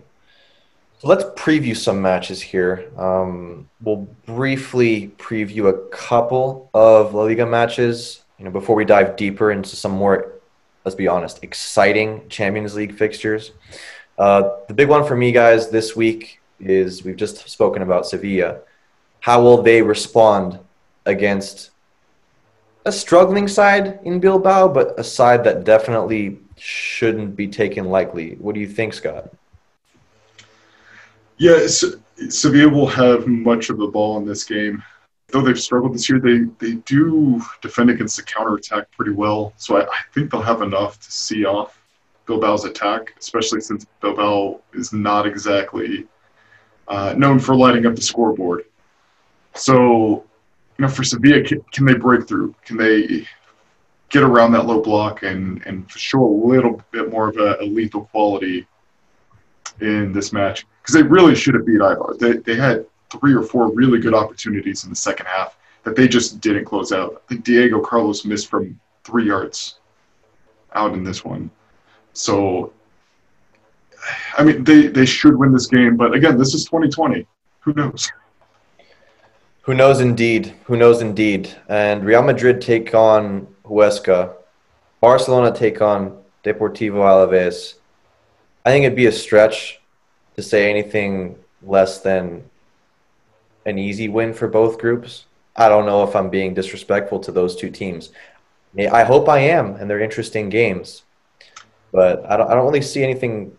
Let's preview some matches here. Um, we'll briefly preview a couple of La Liga matches. You know, before we dive deeper into some more, let's be honest, exciting Champions League fixtures. Uh, the big one for me, guys, this week is we've just spoken about Sevilla. How will they respond against a struggling side in Bilbao, but a side that definitely shouldn't be taken lightly? What do you think, Scott? Yeah, Sevilla will have much of the ball in this game. Though they've struggled this year, they, they do defend against the counterattack pretty well. So I, I think they'll have enough to see off Bilbao's attack, especially since Bilbao is not exactly uh, known for lighting up the scoreboard. So, you know, for Sevilla, can, can, they break through? Can they get around that low block and, and show a little bit more of a, a lethal quality in this match? Because they really should have beat Eibar. They, they had three or four really good opportunities in the second half that they just didn't close out. I think Diego Carlos missed from three yards out in this one. So, I mean, they, they should win this game. But again, this is 2020. Who knows? Who knows indeed? Who knows indeed? And Real Madrid take on Huesca. Barcelona take on Deportivo Alaves. I think it'd be a stretch to say anything less than an easy win for both groups. I don't know if I'm being disrespectful to those two teams. I hope I am, and they're interesting games. But I don't, I don't really see anything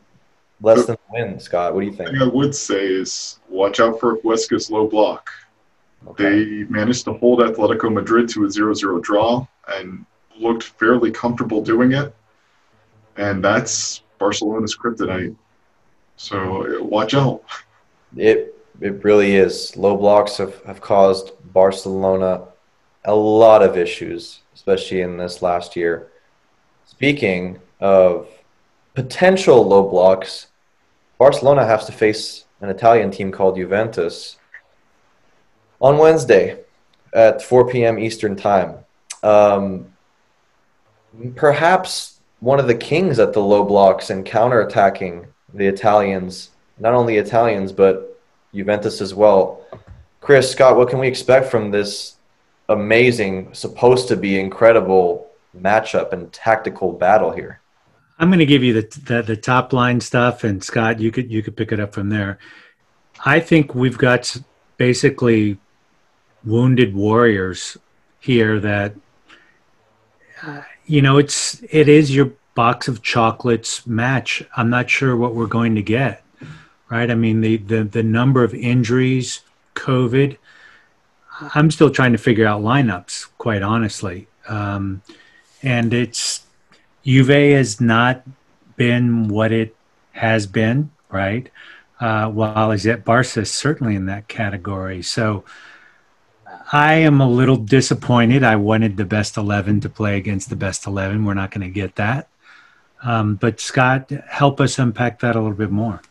less than a win, Scott. What do you think? I would say is watch out for Huesca's low block. Okay. They managed to hold Atletico Madrid to a 0-0 draw and looked fairly comfortable doing it. And that's Barcelona's kryptonite. So watch out. It it really is. Low blocks have, have caused Barcelona a lot of issues, especially in this last year. Speaking of potential low blocks, Barcelona has to face an Italian team called Juventus on Wednesday at 4 p.m. Eastern Time. Um, perhaps one of the kings at the low blocks and counterattacking the Italians, not only Italians, but Juventus as well. Chris, Scott, what can we expect from this amazing, supposed to be incredible matchup and tactical battle here? I'm going to give you the, the the top line stuff, and Scott, you could you could pick it up from there. I think we've got basically wounded warriors here that uh, you know it's it is your box of chocolates match. I'm not sure what we're going to get. Right? I mean the the the number of injuries, COVID. I'm still trying to figure out lineups, quite honestly. Um, and it's Juve has not been what it has been, right? Uh, while is at Barca is certainly in that category. So I am a little disappointed. I wanted the best 11 to play against the best 11. We're not going to get that. Um, but Scott, help us unpack that a little bit more.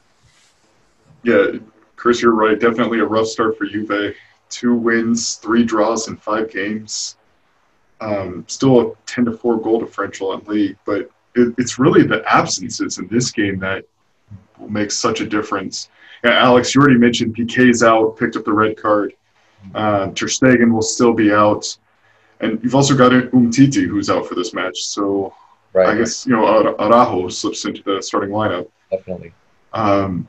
Yeah, Chris, you're right. Definitely a rough start for Juve. Two wins, three draws in five games. Um, still a 10 to 4 goal differential in league, but it, it's really the absences in this game that will make such a difference. Yeah, Alex, you already mentioned Piqué's out, picked up the red card. Uh, Ter Stegen will still be out. And you've also got Umtiti, who's out for this match. So Right. I guess, you know, Araujo slips into the starting lineup. Definitely. Um,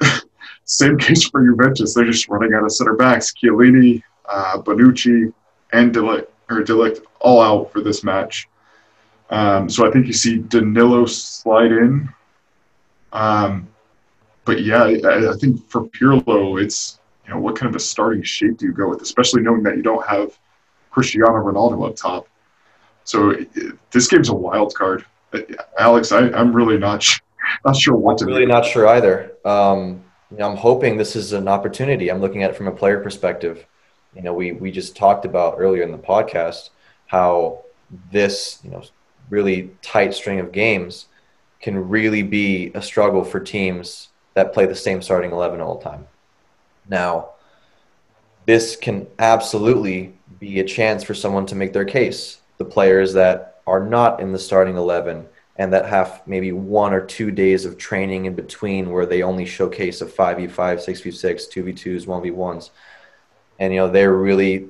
same case for Juventus. They're just running out of center backs. Chiellini, uh, Bonucci, and De Ligt, or De Ligt all out for this match. Um, so I think you see Danilo slide in. Um, but yeah, I, I think for Pirlo, it's you know what kind of a starting shape do you go with, especially knowing that you don't have Cristiano Ronaldo up top. So it, it- this game's a wild card. Uh, Alex, I, I'm really not sh- not sure what to I'm really not sure either. Um, you know, I'm hoping this is an opportunity. I'm looking at it from a player perspective. You know, we we just talked about earlier in the podcast how this you know really tight string of games can really be a struggle for teams that play the same starting eleven all the time. Now, this can absolutely be a chance for someone to make their case. The players that are not in the starting eleven and that have maybe one or two days of training in between where they only showcase a 5v5, 6v6, 2v2s, 1v1s. And, you know, they're really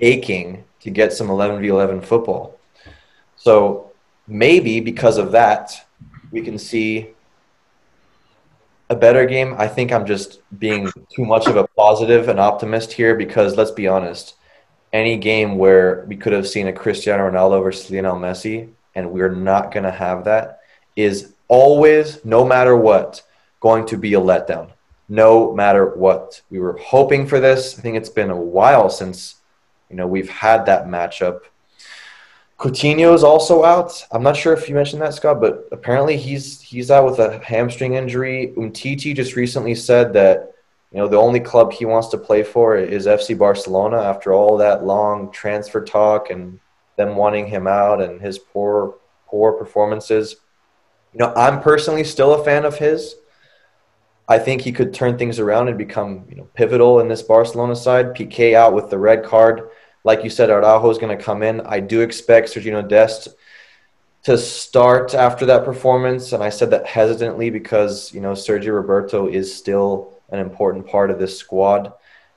aching to get some 11v11 football. So maybe because of that, we can see a better game. I think I'm just being too much of a positive and optimist here because let's be honest, any game where we could have seen a Cristiano Ronaldo versus Lionel Messi and we're not going to have that is always, no matter what, going to be a letdown. No matter what. We were hoping for this. I think it's been a while since you know we've had that matchup. Coutinho is also out. I'm not sure if you mentioned that, Scott, but apparently he's he's out with a hamstring injury. Umtiti just recently said that you know the only club he wants to play for is FC Barcelona after all that long transfer talk and them wanting him out and his poor poor performances. You know, I'm personally still a fan of his. I think he could turn things around and become, you know, pivotal in this Barcelona side. Piqué out with the red card. Like you said, Araujo is going to come in. I do expect Sergio Dest to start after that performance, and I said that hesitantly because you know Sergio Roberto is still an important part of this squad.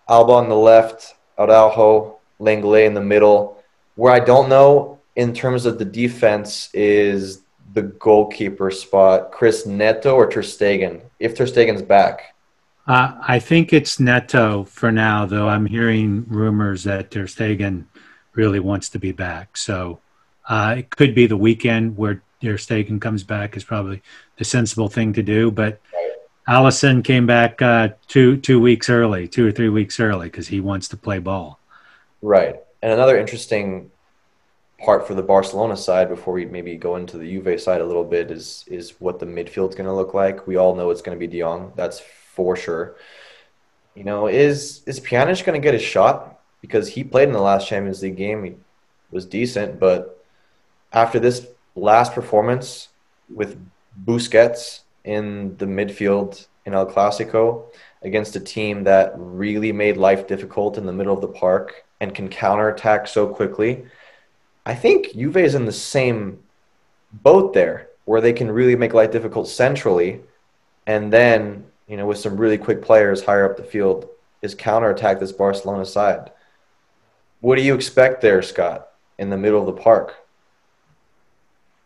Alba on the left, Araujo, Lenglet in the middle. Where I don't know in terms of the defense is the goalkeeper spot, Chris Neto or Ter Stegen, if Ter Stegen's back. Uh, I think it's Neto for now, though. I'm hearing rumors that Ter Stegen really wants to be back. So uh, it could be the weekend where Ter Stegen comes back is probably the sensible thing to do. But Alisson came back uh, two two weeks early, two or three weeks early, because he wants to play ball. Right. And another interesting part for the Barcelona side before we maybe go into the Juve side a little bit is is what the midfield's going to look like. We all know it's going to be De Jong. That's for sure. You know, is is Pjanic going to get a shot because he played in the last Champions League game? He was decent, but after this last performance with Busquets in the midfield in El Clasico against a team that really made life difficult in the middle of the park and can counterattack so quickly. I think Juve is in the same boat there where they can really make life difficult centrally and then, you know, with some really quick players higher up the field is counterattack this Barcelona side. What do you expect there, Scott, in the middle of the park?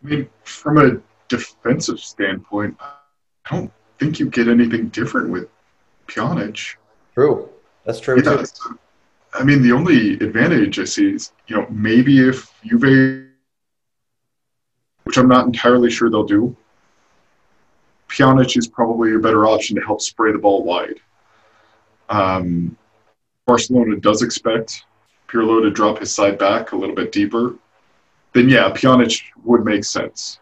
I mean, from a defensive standpoint, I don't think you get anything different with Pjanic. True. That's true yeah, too. So, I mean, the only advantage I see is, you know, maybe if Juve, which I'm not entirely sure they'll do, Pjanic is probably a better option to help spray the ball wide. Um, Barcelona does expect Pirlo to drop his side back a little bit deeper. Then, yeah, Pjanic would make sense.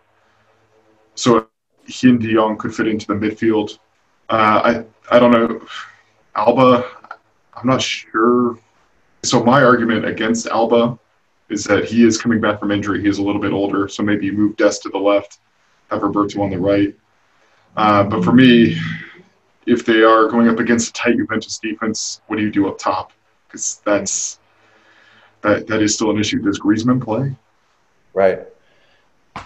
So he De Jong could fit into the midfield. Uh, I I don't know. Alba, I'm not sure. So my argument against Alba is that he is coming back from injury. He is a little bit older, so maybe you move Dest to the left, have Roberto on the right. Uh, but for me, if they are going up against a tight Juventus defense, what do you do up top? Because that's that that is still an issue. Does Griezmann play? Right.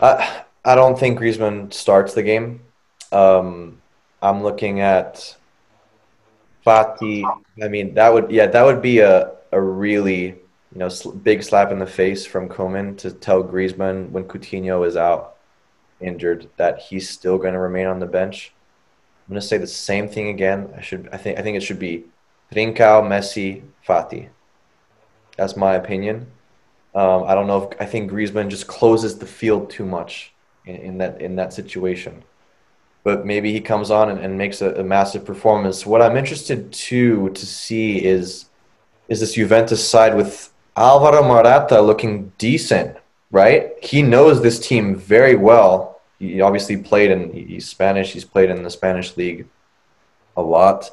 Uh, I don't think Griezmann starts the game. Um, I'm looking at Fati. I mean, that would yeah, that would be a a really you know big slap in the face from Koeman to tell Griezmann when Coutinho is out injured that he's still going to remain on the bench. I'm going to say the same thing again. I should I think I think it should be Trincao, Messi, Fati. That's my opinion. Um, I don't know if I think Griezmann just closes the field too much in, in that in that situation. But maybe he comes on and, and makes a, a, massive performance. What I'm interested to to see is is this Juventus side with Alvaro Morata looking decent, right? He knows this team very well. He obviously played in he's Spanish. He's played in the Spanish league a lot.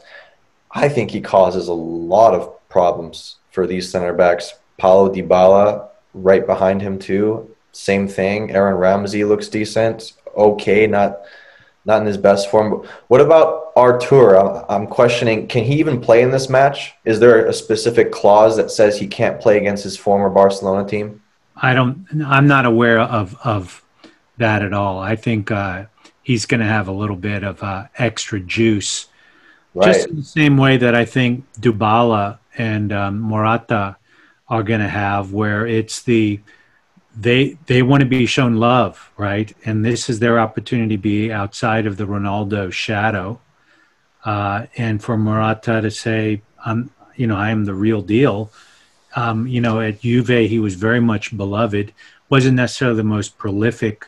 I think he causes a lot of problems for these center backs. Paulo Dybala right behind him too same thing. Aaron Ramsey looks decent. Okay, not not in his best form. What about Arthur? I'm, I'm questioning. Can he even play in this match? Is there a specific clause that says he can't play against his former Barcelona team? I don't. I'm not aware of of that at all. I think uh, he's going to have a little bit of uh, extra juice, right. just in the same way that I think Dybala and um, Morata are going to have, where it's the they they want to be shown love, right? And this is their opportunity to be outside of the Ronaldo shadow, uh, and for Morata to say, "I'm, you know, I am the real deal." Um, you know, at Juve, he was very much beloved. wasn't necessarily the most prolific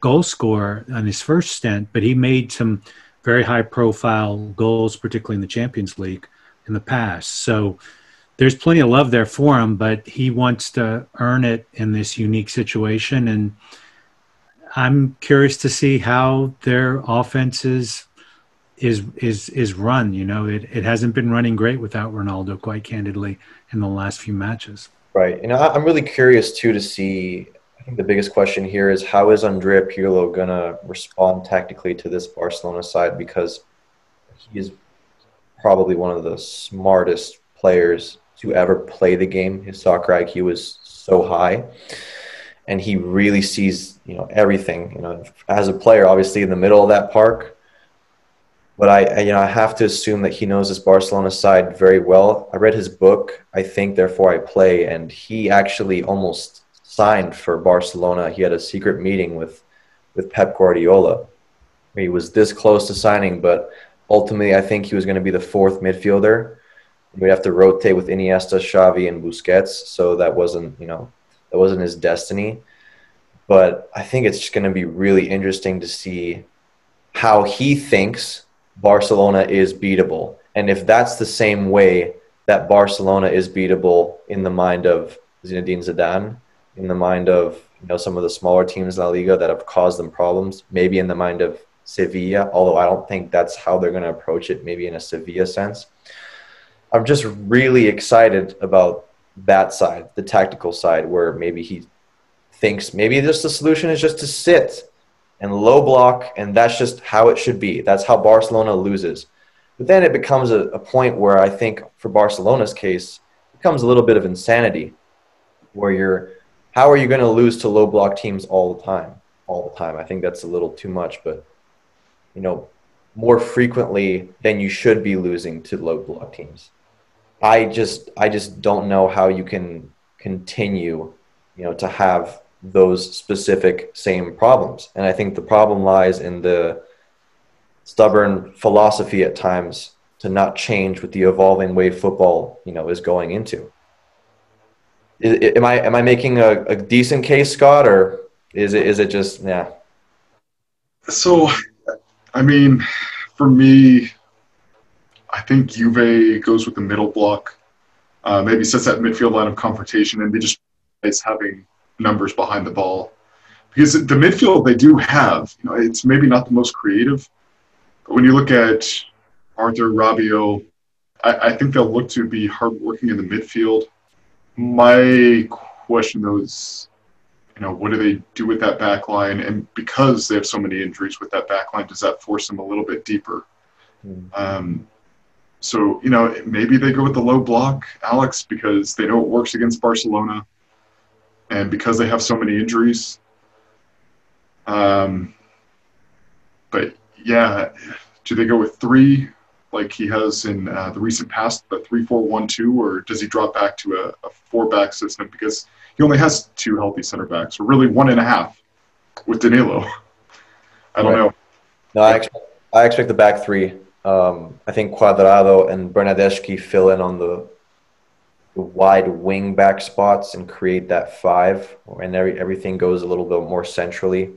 goal scorer on his first stint, but he made some very high-profile goals, particularly in the Champions League in the past. So there's plenty of love there for him, but he wants to earn it in this unique situation. And I'm curious to see how their offense is is is is run. You know, it, it hasn't been running great without Ronaldo, quite candidly, in the last few matches. Right. And know, I'm really curious too to see. I think the biggest question here is how is Andrea Pirlo gonna respond tactically to this Barcelona side because he is probably one of the smartest players to ever play the game. His soccer IQ is so high, and he really sees you know everything. You know, as a player, obviously in the middle of that park. But I, I, you know, I have to assume that he knows this Barcelona side very well. I read his book, I think, therefore I play, and he actually almost signed for Barcelona. He had a secret meeting with, with Pep Guardiola. He was this close to signing, but ultimately, I think he was going to be the fourth midfielder we'd have to rotate with Iniesta, Xavi, and Busquets. So that wasn't, you know, that wasn't his destiny. But I think it's just going to be really interesting to see how he thinks Barcelona is beatable. And if that's the same way that Barcelona is beatable in the mind of Zinedine Zidane, in the mind of you know some of the smaller teams in La Liga that have caused them problems, maybe in the mind of Sevilla, although I don't think that's how they're going to approach it, maybe in a Sevilla sense. I'm just really excited about that side, the tactical side, where maybe he thinks maybe just the solution is just to sit and low block, and that's just how it should be. That's how Barcelona loses. But then it becomes a, a point where I think for Barcelona's case, it becomes a little bit of insanity where you're how are you going to lose to low block teams all the time? All the time. I think that's a little too much, but you know, more frequently than you should be losing to low block teams. I just I just don't know how you can continue, you know, to have those specific same problems. And I think the problem lies in the stubborn philosophy at times to not change with the evolving way football, you know, is going into. Am I am I making a, a decent case, Scott, or is it is it just yeah? So, I mean, for me, I think Juve goes with the middle block. Uh, maybe sets that midfield line of confrontation, and they just is having numbers behind the ball because the midfield they do have. You know, it's maybe not the most creative, but when you look at Arthur Rabiot, I, I think they'll look to be hardworking in the midfield. My question though is, you know, what do they do with that back line? And because they have so many injuries with that back line, does that force them a little bit deeper? Mm-hmm. Um, so, you know, maybe they go with the low block, Alex, because they know it works against Barcelona and because they have so many injuries. Um, but yeah, do they go with three like he has in uh, the recent past, the three four one two, or does he drop back to a, a four back system because he only has two healthy center backs, or really one and a half with Danilo? I don't right. know. No, I expect, I expect the back three. Um, I think Cuadrado and Bernardeschi fill in on the the wide wing back spots and create that five, and every, everything goes a little bit more centrally.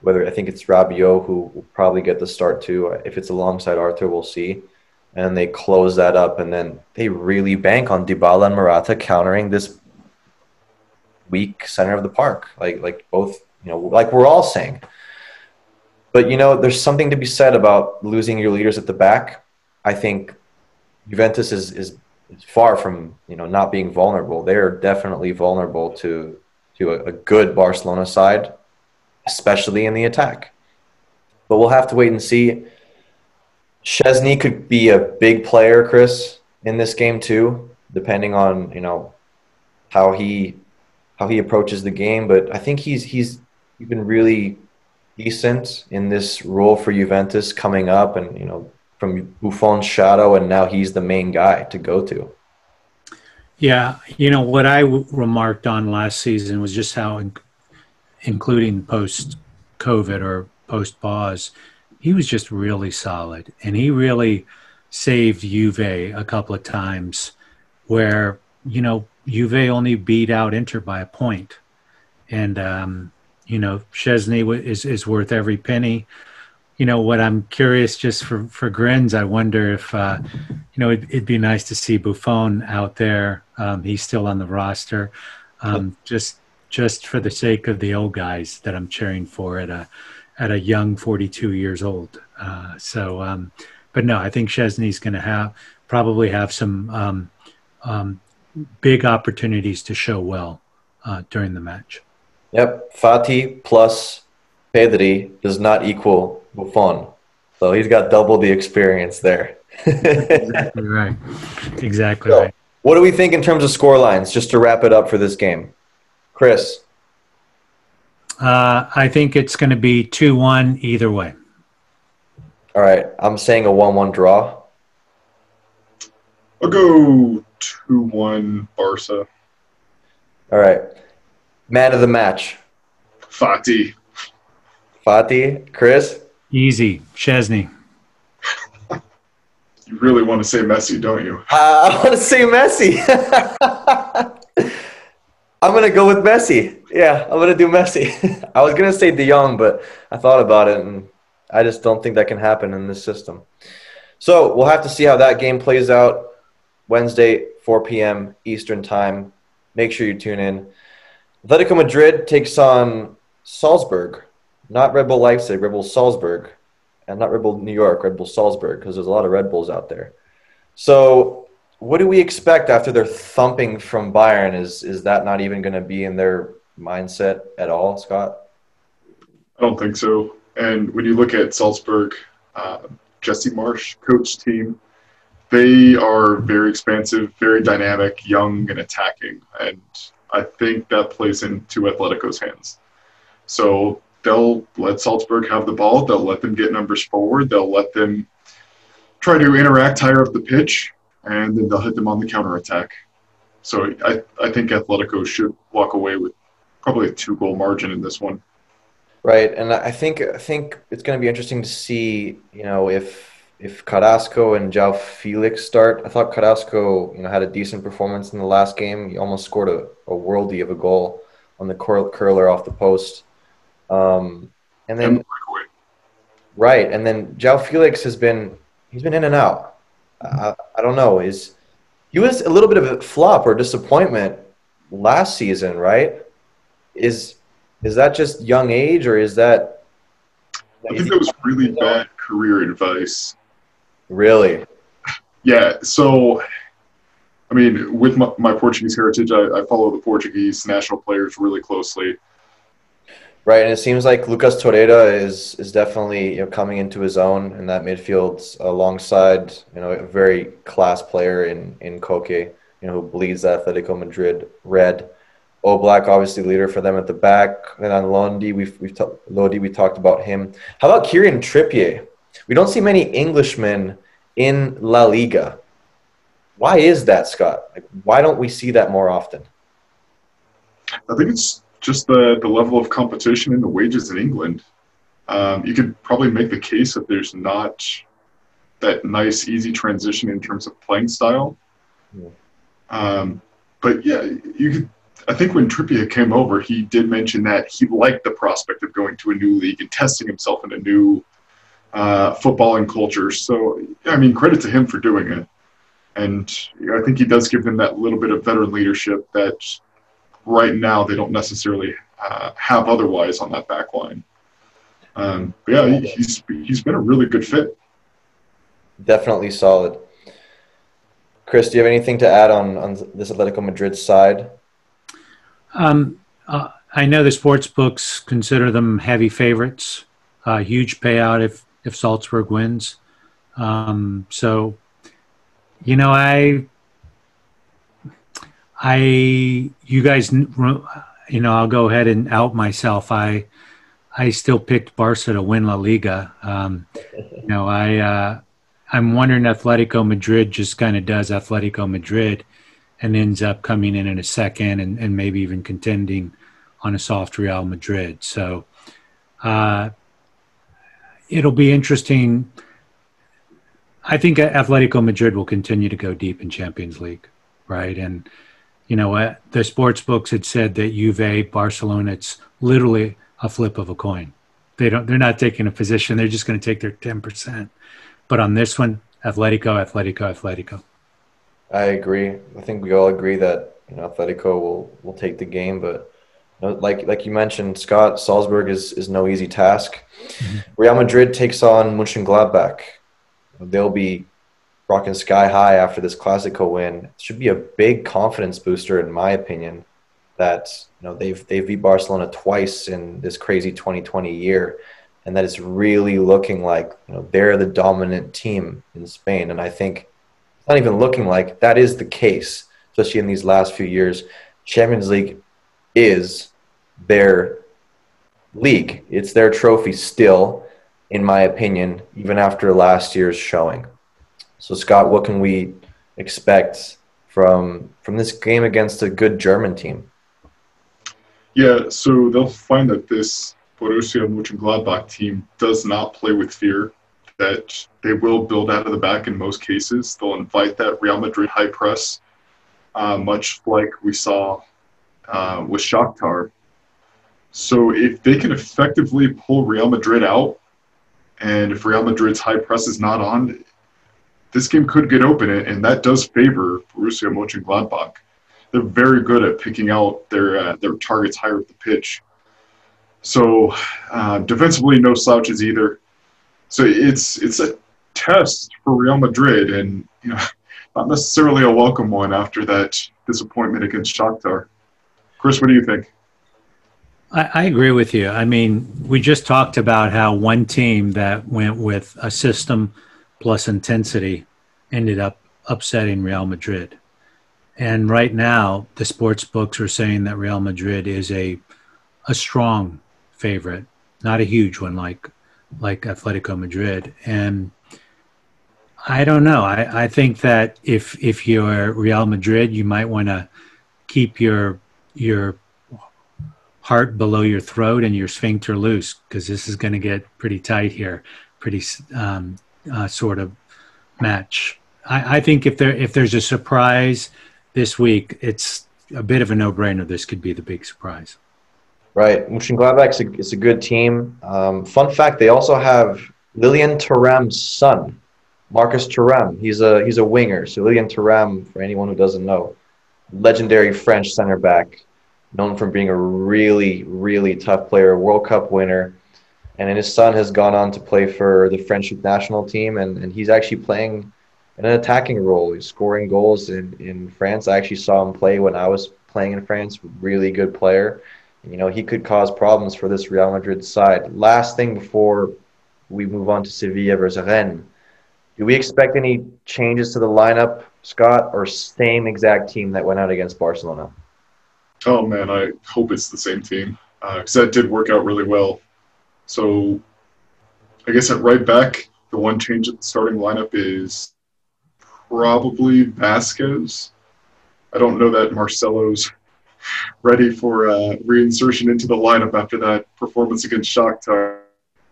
Whether I think it's Rabiot who will probably get the start too. If it's alongside Arthur, we'll see. And they close that up, and then they really bank on Dybala and Morata countering this weak center of the park, like like both you know, like we're all saying. But you know, there's something to be said about losing your leaders at the back. I think Juventus is is far from you know not being vulnerable. They are definitely vulnerable to to a, a good Barcelona side, especially in the attack. But we'll have to wait and see. Szczesny could be a big player, Chris, in this game too, depending on you know how he how he approaches the game. But I think he's he's he's been really decent in this role for Juventus coming up, and you know from Buffon's shadow, and now he's the main guy to go to. Yeah, you know what I w- remarked on last season was just how, in- including post COVID or post pause, he was just really solid, and he really saved Juve a couple of times, where you know Juve only beat out Inter by a point, and um, you know Szczesny is is worth every penny you know what I'm curious just for for grins. I wonder if uh, you know it'd, it'd, be nice to see Buffon out there. Um, he's still on the roster, um, just just for the sake of the old guys that I'm cheering for at a at a young 42 years old. Uh, so, um, but no, I think Szczesny's going to have probably have some um, um, big opportunities to show well uh, during the match. Yep, Fati plus Pedri does not equal Buffon. So he's got double the experience there. exactly right. Exactly so, right. What do we think in terms of score lines, just to wrap it up for this game? Chris? Uh, I think it's going to be 2 1 either way. All right. I'm saying a 1 1 draw. I'll go 2 1 Barca. All right. Man of the match. Fati. Fati. Chris? Easy. Szczesny. you really want to say Messi, don't you? Uh, I want to say Messi. I'm going to go with Messi. Yeah, I'm going to do Messi. I was going to say De Jong, but I thought about it and I just don't think that can happen in this system. So we'll have to see how that game plays out Wednesday, 4 p.m. Eastern Time. Make sure you tune in. Atletico Madrid takes on Salzburg, not Red Bull Leipzig, Red Bull Salzburg, and not Red Bull New York, Red Bull Salzburg, because there's a lot of Red Bulls out there. So, what do we expect after their thumping from Bayern? Is is that not even going to be in their mindset at all, Scott? I don't think so. And when you look at Salzburg, uh, Jesse Marsch coach team, they are very expansive, very dynamic, young, and attacking. And I think that plays into Atletico's hands. So they'll let Salzburg have the ball. They'll let them get numbers forward. They'll let them try to interact higher up the pitch, and then they'll hit them on the counter attack. So I, I think Atletico should walk away with probably a two goal margin in this one. Right, and I think I think it's going to be interesting to see, you know, if if Carrasco and João Félix start. I thought Carrasco, you know, had a decent performance in the last game. He almost scored a, a worldie of a goal on the curler off the post. Um, and then, right, and then João Félix has been he's been in and out. I, I don't know. Is he was a little bit of a flop or disappointment last season, right? Is is that just young age or is that? I think that was really bad career advice. Really? Yeah. So, I mean, with my, my Portuguese heritage, I, I, follow the Portuguese national players really closely. Right, and it seems like Lucas Torreira is is definitely you know, coming into his own in that midfield alongside you know a very class player in in Koke, you know who bleeds Atletico Madrid red. Oblak, obviously leader for them at the back. And on Lodi, we've we've Lodi, we talked about him. How about Kieran Trippier? We don't see many Englishmen in La Liga. Why is that, Scott? Like, why don't we see that more often? I think it's just the, the level of competition and the wages in England. Um, you could probably make the case that there's not that nice, easy transition in terms of playing style. Yeah. Um, but yeah, you could. I think when Trippier came over, he did mention that he liked the prospect of going to a new league and testing himself in a new uh, footballing culture. So, I mean, credit to him for doing it. And I think he does give them that little bit of veteran leadership that right now they don't necessarily uh, have otherwise on that back line. Um, but yeah, he's he's been a really good fit. Definitely solid. Chris, do you have anything to add on on this Atletico Madrid side? Um, uh, I know the sports books consider them heavy favorites, uh, huge payout if if Salzburg wins. Um, so, you know, I I, you guys, you know, I'll go ahead and out myself. I, I still picked Barca to win La Liga. Um, you know, I, uh, I'm wondering Atletico Madrid just kind of does Atletico Madrid and ends up coming in in a second and, and maybe even contending on a soft Real Madrid. So, uh, it'll be interesting. I think Atletico Madrid will continue to go deep in Champions League, right? And you know, uh, the sports books had said that Juve, Barcelona, it's literally a flip of a coin. They don't, they're not taking a position. They're just going to take their 10%. But on this one, Atletico, Atletico, Atletico. I agree. I think we all agree that, you know, Atletico will, will take the game, but like, like you mentioned, Scott, Salzburg is, is no easy task. Mm-hmm. Real Madrid takes on Mönchengladbach. They'll be rocking sky high after this Clasico win. It should be a big confidence booster, in my opinion, that you know they've they've beat Barcelona twice in this crazy 2020 year, and that it's really looking like you know they're the dominant team in Spain. And I think it's not even looking like that is the case, especially in these last few years. Champions League is their league. It's their trophy still, in my opinion, even after last year's showing. So Scott, what can we expect from from this game against a good German team? Yeah, so they'll find that this Borussia Mönchengladbach team does not play with fear. That they will build out of the back in most cases. They'll invite that Real Madrid high press, uh, much like we saw uh, with Shakhtar. So if they can effectively pull Real Madrid out, And if Real Madrid's high press is not on, this game could get open, and that does favor Borussia Mönchengladbach. They're very good at picking out their uh, their targets higher up the pitch. So uh, defensively, no slouches either. So it's it's a test for Real Madrid, and you know, not necessarily a welcome one after that disappointment against Shakhtar. Chris, what do you think? I, I agree with you. I mean, we just talked about how one team that went with a system plus intensity ended up upsetting Real Madrid. And right now, the sports books are saying that Real Madrid is a a strong favorite, not a huge one like like Atletico Madrid. And I don't know. I, I think that if if you're Real Madrid, you might want to keep your your heart below your throat and your sphincter loose because this is going to get pretty tight here, pretty um, uh, sort of match. I, I think if there if there's a surprise this week, it's a bit of a no brainer. This could be the big surprise. Right, Mönchengladbach is a, good team. Um, fun fact: they also have Lilian Thuram's son, Marcus Thuram. He's a he's a winger. So Lilian Thuram, for anyone who doesn't know, legendary French center back known for being a really, really tough player, World Cup winner. And his son has gone on to play for the French national team, and, and he's actually playing in an attacking role. He's scoring goals in, in France. I actually saw him play when I was playing in France. Really good player. You know, he could cause problems for this Real Madrid side. Last thing before we move on to Sevilla versus Rennes. Do we expect any changes to the lineup, Scott, or same exact team that went out against Barcelona? Oh man, I hope it's the same team because uh, that did work out really well. So I guess at right back, the one change at the starting lineup is probably Vázquez. I don't know that Marcelo's ready for uh, reinsertion into the lineup after that performance against Shakhtar,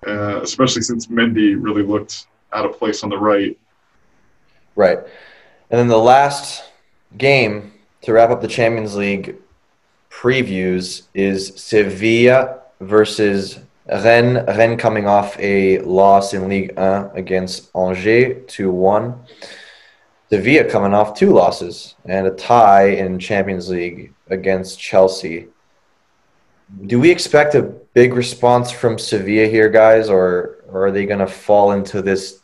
uh, especially since Mendy really looked out of place on the right. Right. And then the last game to wrap up the Champions League previews is Sevilla versus Rennes. Rennes coming off a loss in Ligue 1 against Angers 2 1. Sevilla coming off two losses and a tie in Champions League against Chelsea. Do we expect a big response from Sevilla here, guys, or, or are they going to fall into this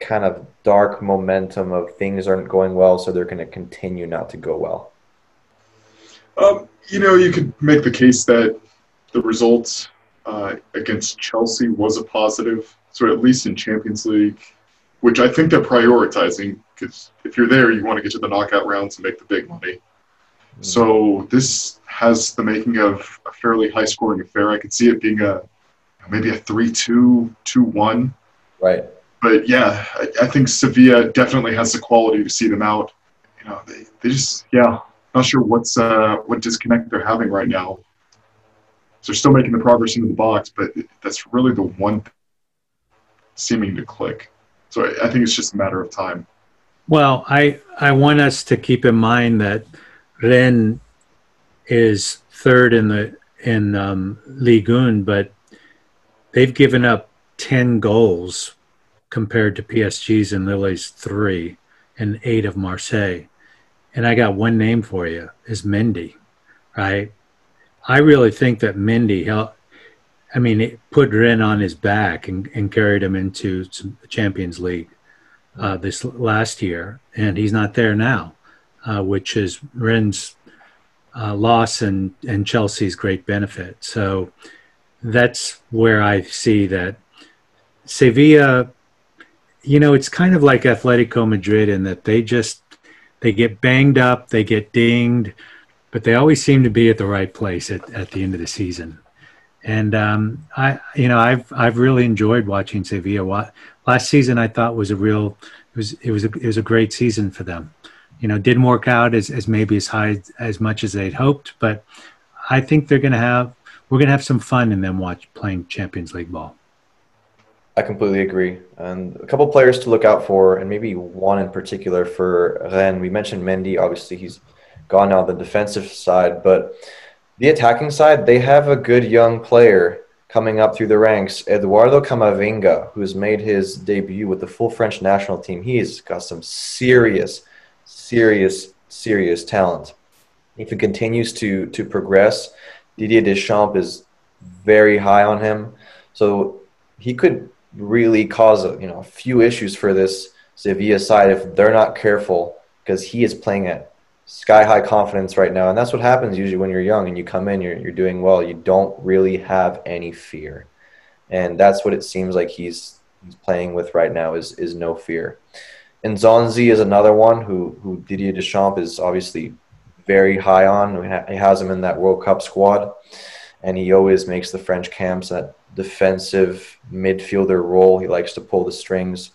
kind of dark momentum of things aren't going well, so they're going to continue not to go well? Um, you know, you could make the case that the results uh, against Chelsea was a positive. So at least in Champions League, which I think they're prioritizing, because if you're there, you want to get to the knockout rounds and make the big money. Mm-hmm. So this has the making of a fairly high-scoring affair. I could see it being a maybe a 3-2, 2-1. Right. But yeah, I, I think Sevilla definitely has the quality to see them out. You know, they, they just yeah, not sure what's uh, what disconnect they're having right now. So they're still making the progress into the box, but that's really the one seeming to click. So I, I think it's just a matter of time. Well, I I want us to keep in mind that Rennes is third in the in um, Ligue 1, but they've given up ten goals compared to PSG's and Lille's three and eight of Marseille and I got one name for you is Mendy, right? I really think that Mendy helped. I mean, it put Rennes on his back and, and carried him into the Champions League uh, this last year, and he's not there now, uh, which is Rennes' uh, loss and and Chelsea's great benefit. So that's where I see that Sevilla. You know, it's kind of like Atletico Madrid in that they just they get banged up, they get dinged, but they always seem to be at the right place at, at the end of the season. And um, I, you know, I've I've really enjoyed watching Sevilla. Last season, I thought was a real it was it was a, it was a great season for them. You know, didn't work out as, as maybe as high as much as they'd hoped, but I think they're going to have we're going to have some fun in them watch playing Champions League ball. I completely agree. And a couple players to look out for, and maybe one in particular for Rennes. We mentioned Mendy. Obviously, he's gone now the defensive side, but the attacking side, they have a good young player coming up through the ranks, Eduardo Camavinga, who's made his debut with the full French national team. He's got some serious, serious, serious talent. If he continues to to progress, Didier Deschamps is very high on him, so he could really cause a, you know a few issues for this Sevilla side if they're not careful because he is playing at sky high confidence right now. And that's what happens usually when you're young and you come in, you're, you're doing well. You don't really have any fear. And that's what it seems like he's, he's playing with right now is, is no fear. And Nzonzi is another one who, who Didier Deschamps is obviously very high on. He has him in that World Cup squad. And he always makes the French camps that defensive midfielder role. He likes to pull the strings,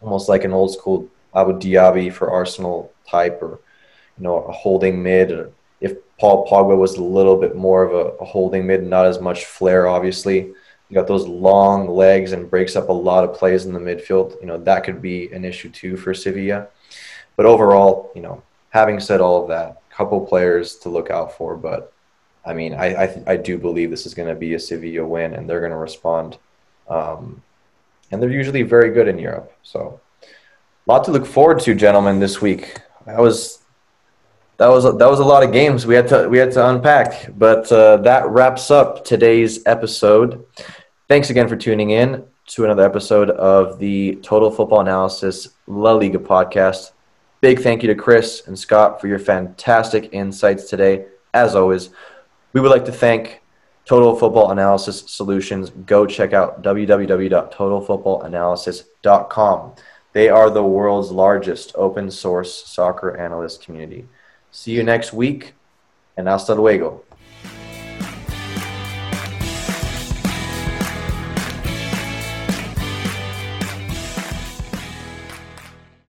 almost like an old school Abou Diaby for Arsenal type or – you know, a holding mid. If Paul Pogba was a little bit more of a, a holding mid, not as much flair, obviously. You got those long legs and breaks up a lot of plays in the midfield. You know, that could be an issue too for Sevilla. But overall, you know, having said all of that, couple players to look out for. But I mean, I I, I do believe this is going to be a Sevilla win, and they're going to respond. Um, and they're usually very good in Europe. So, a lot to look forward to, gentlemen, this week. I was that was that was a lot of games we had to we had to unpack. But uh, that wraps up today's episode. Thanks again for tuning in to another episode of the Total Football Analysis La Liga podcast. Big thank you to Chris and Scott for your fantastic insights today. As always, we would like to thank Total Football Analysis Solutions. Go check out www.totalfootballanalysis.com. They are the world's largest open source soccer analyst community. See you next week, and hasta luego.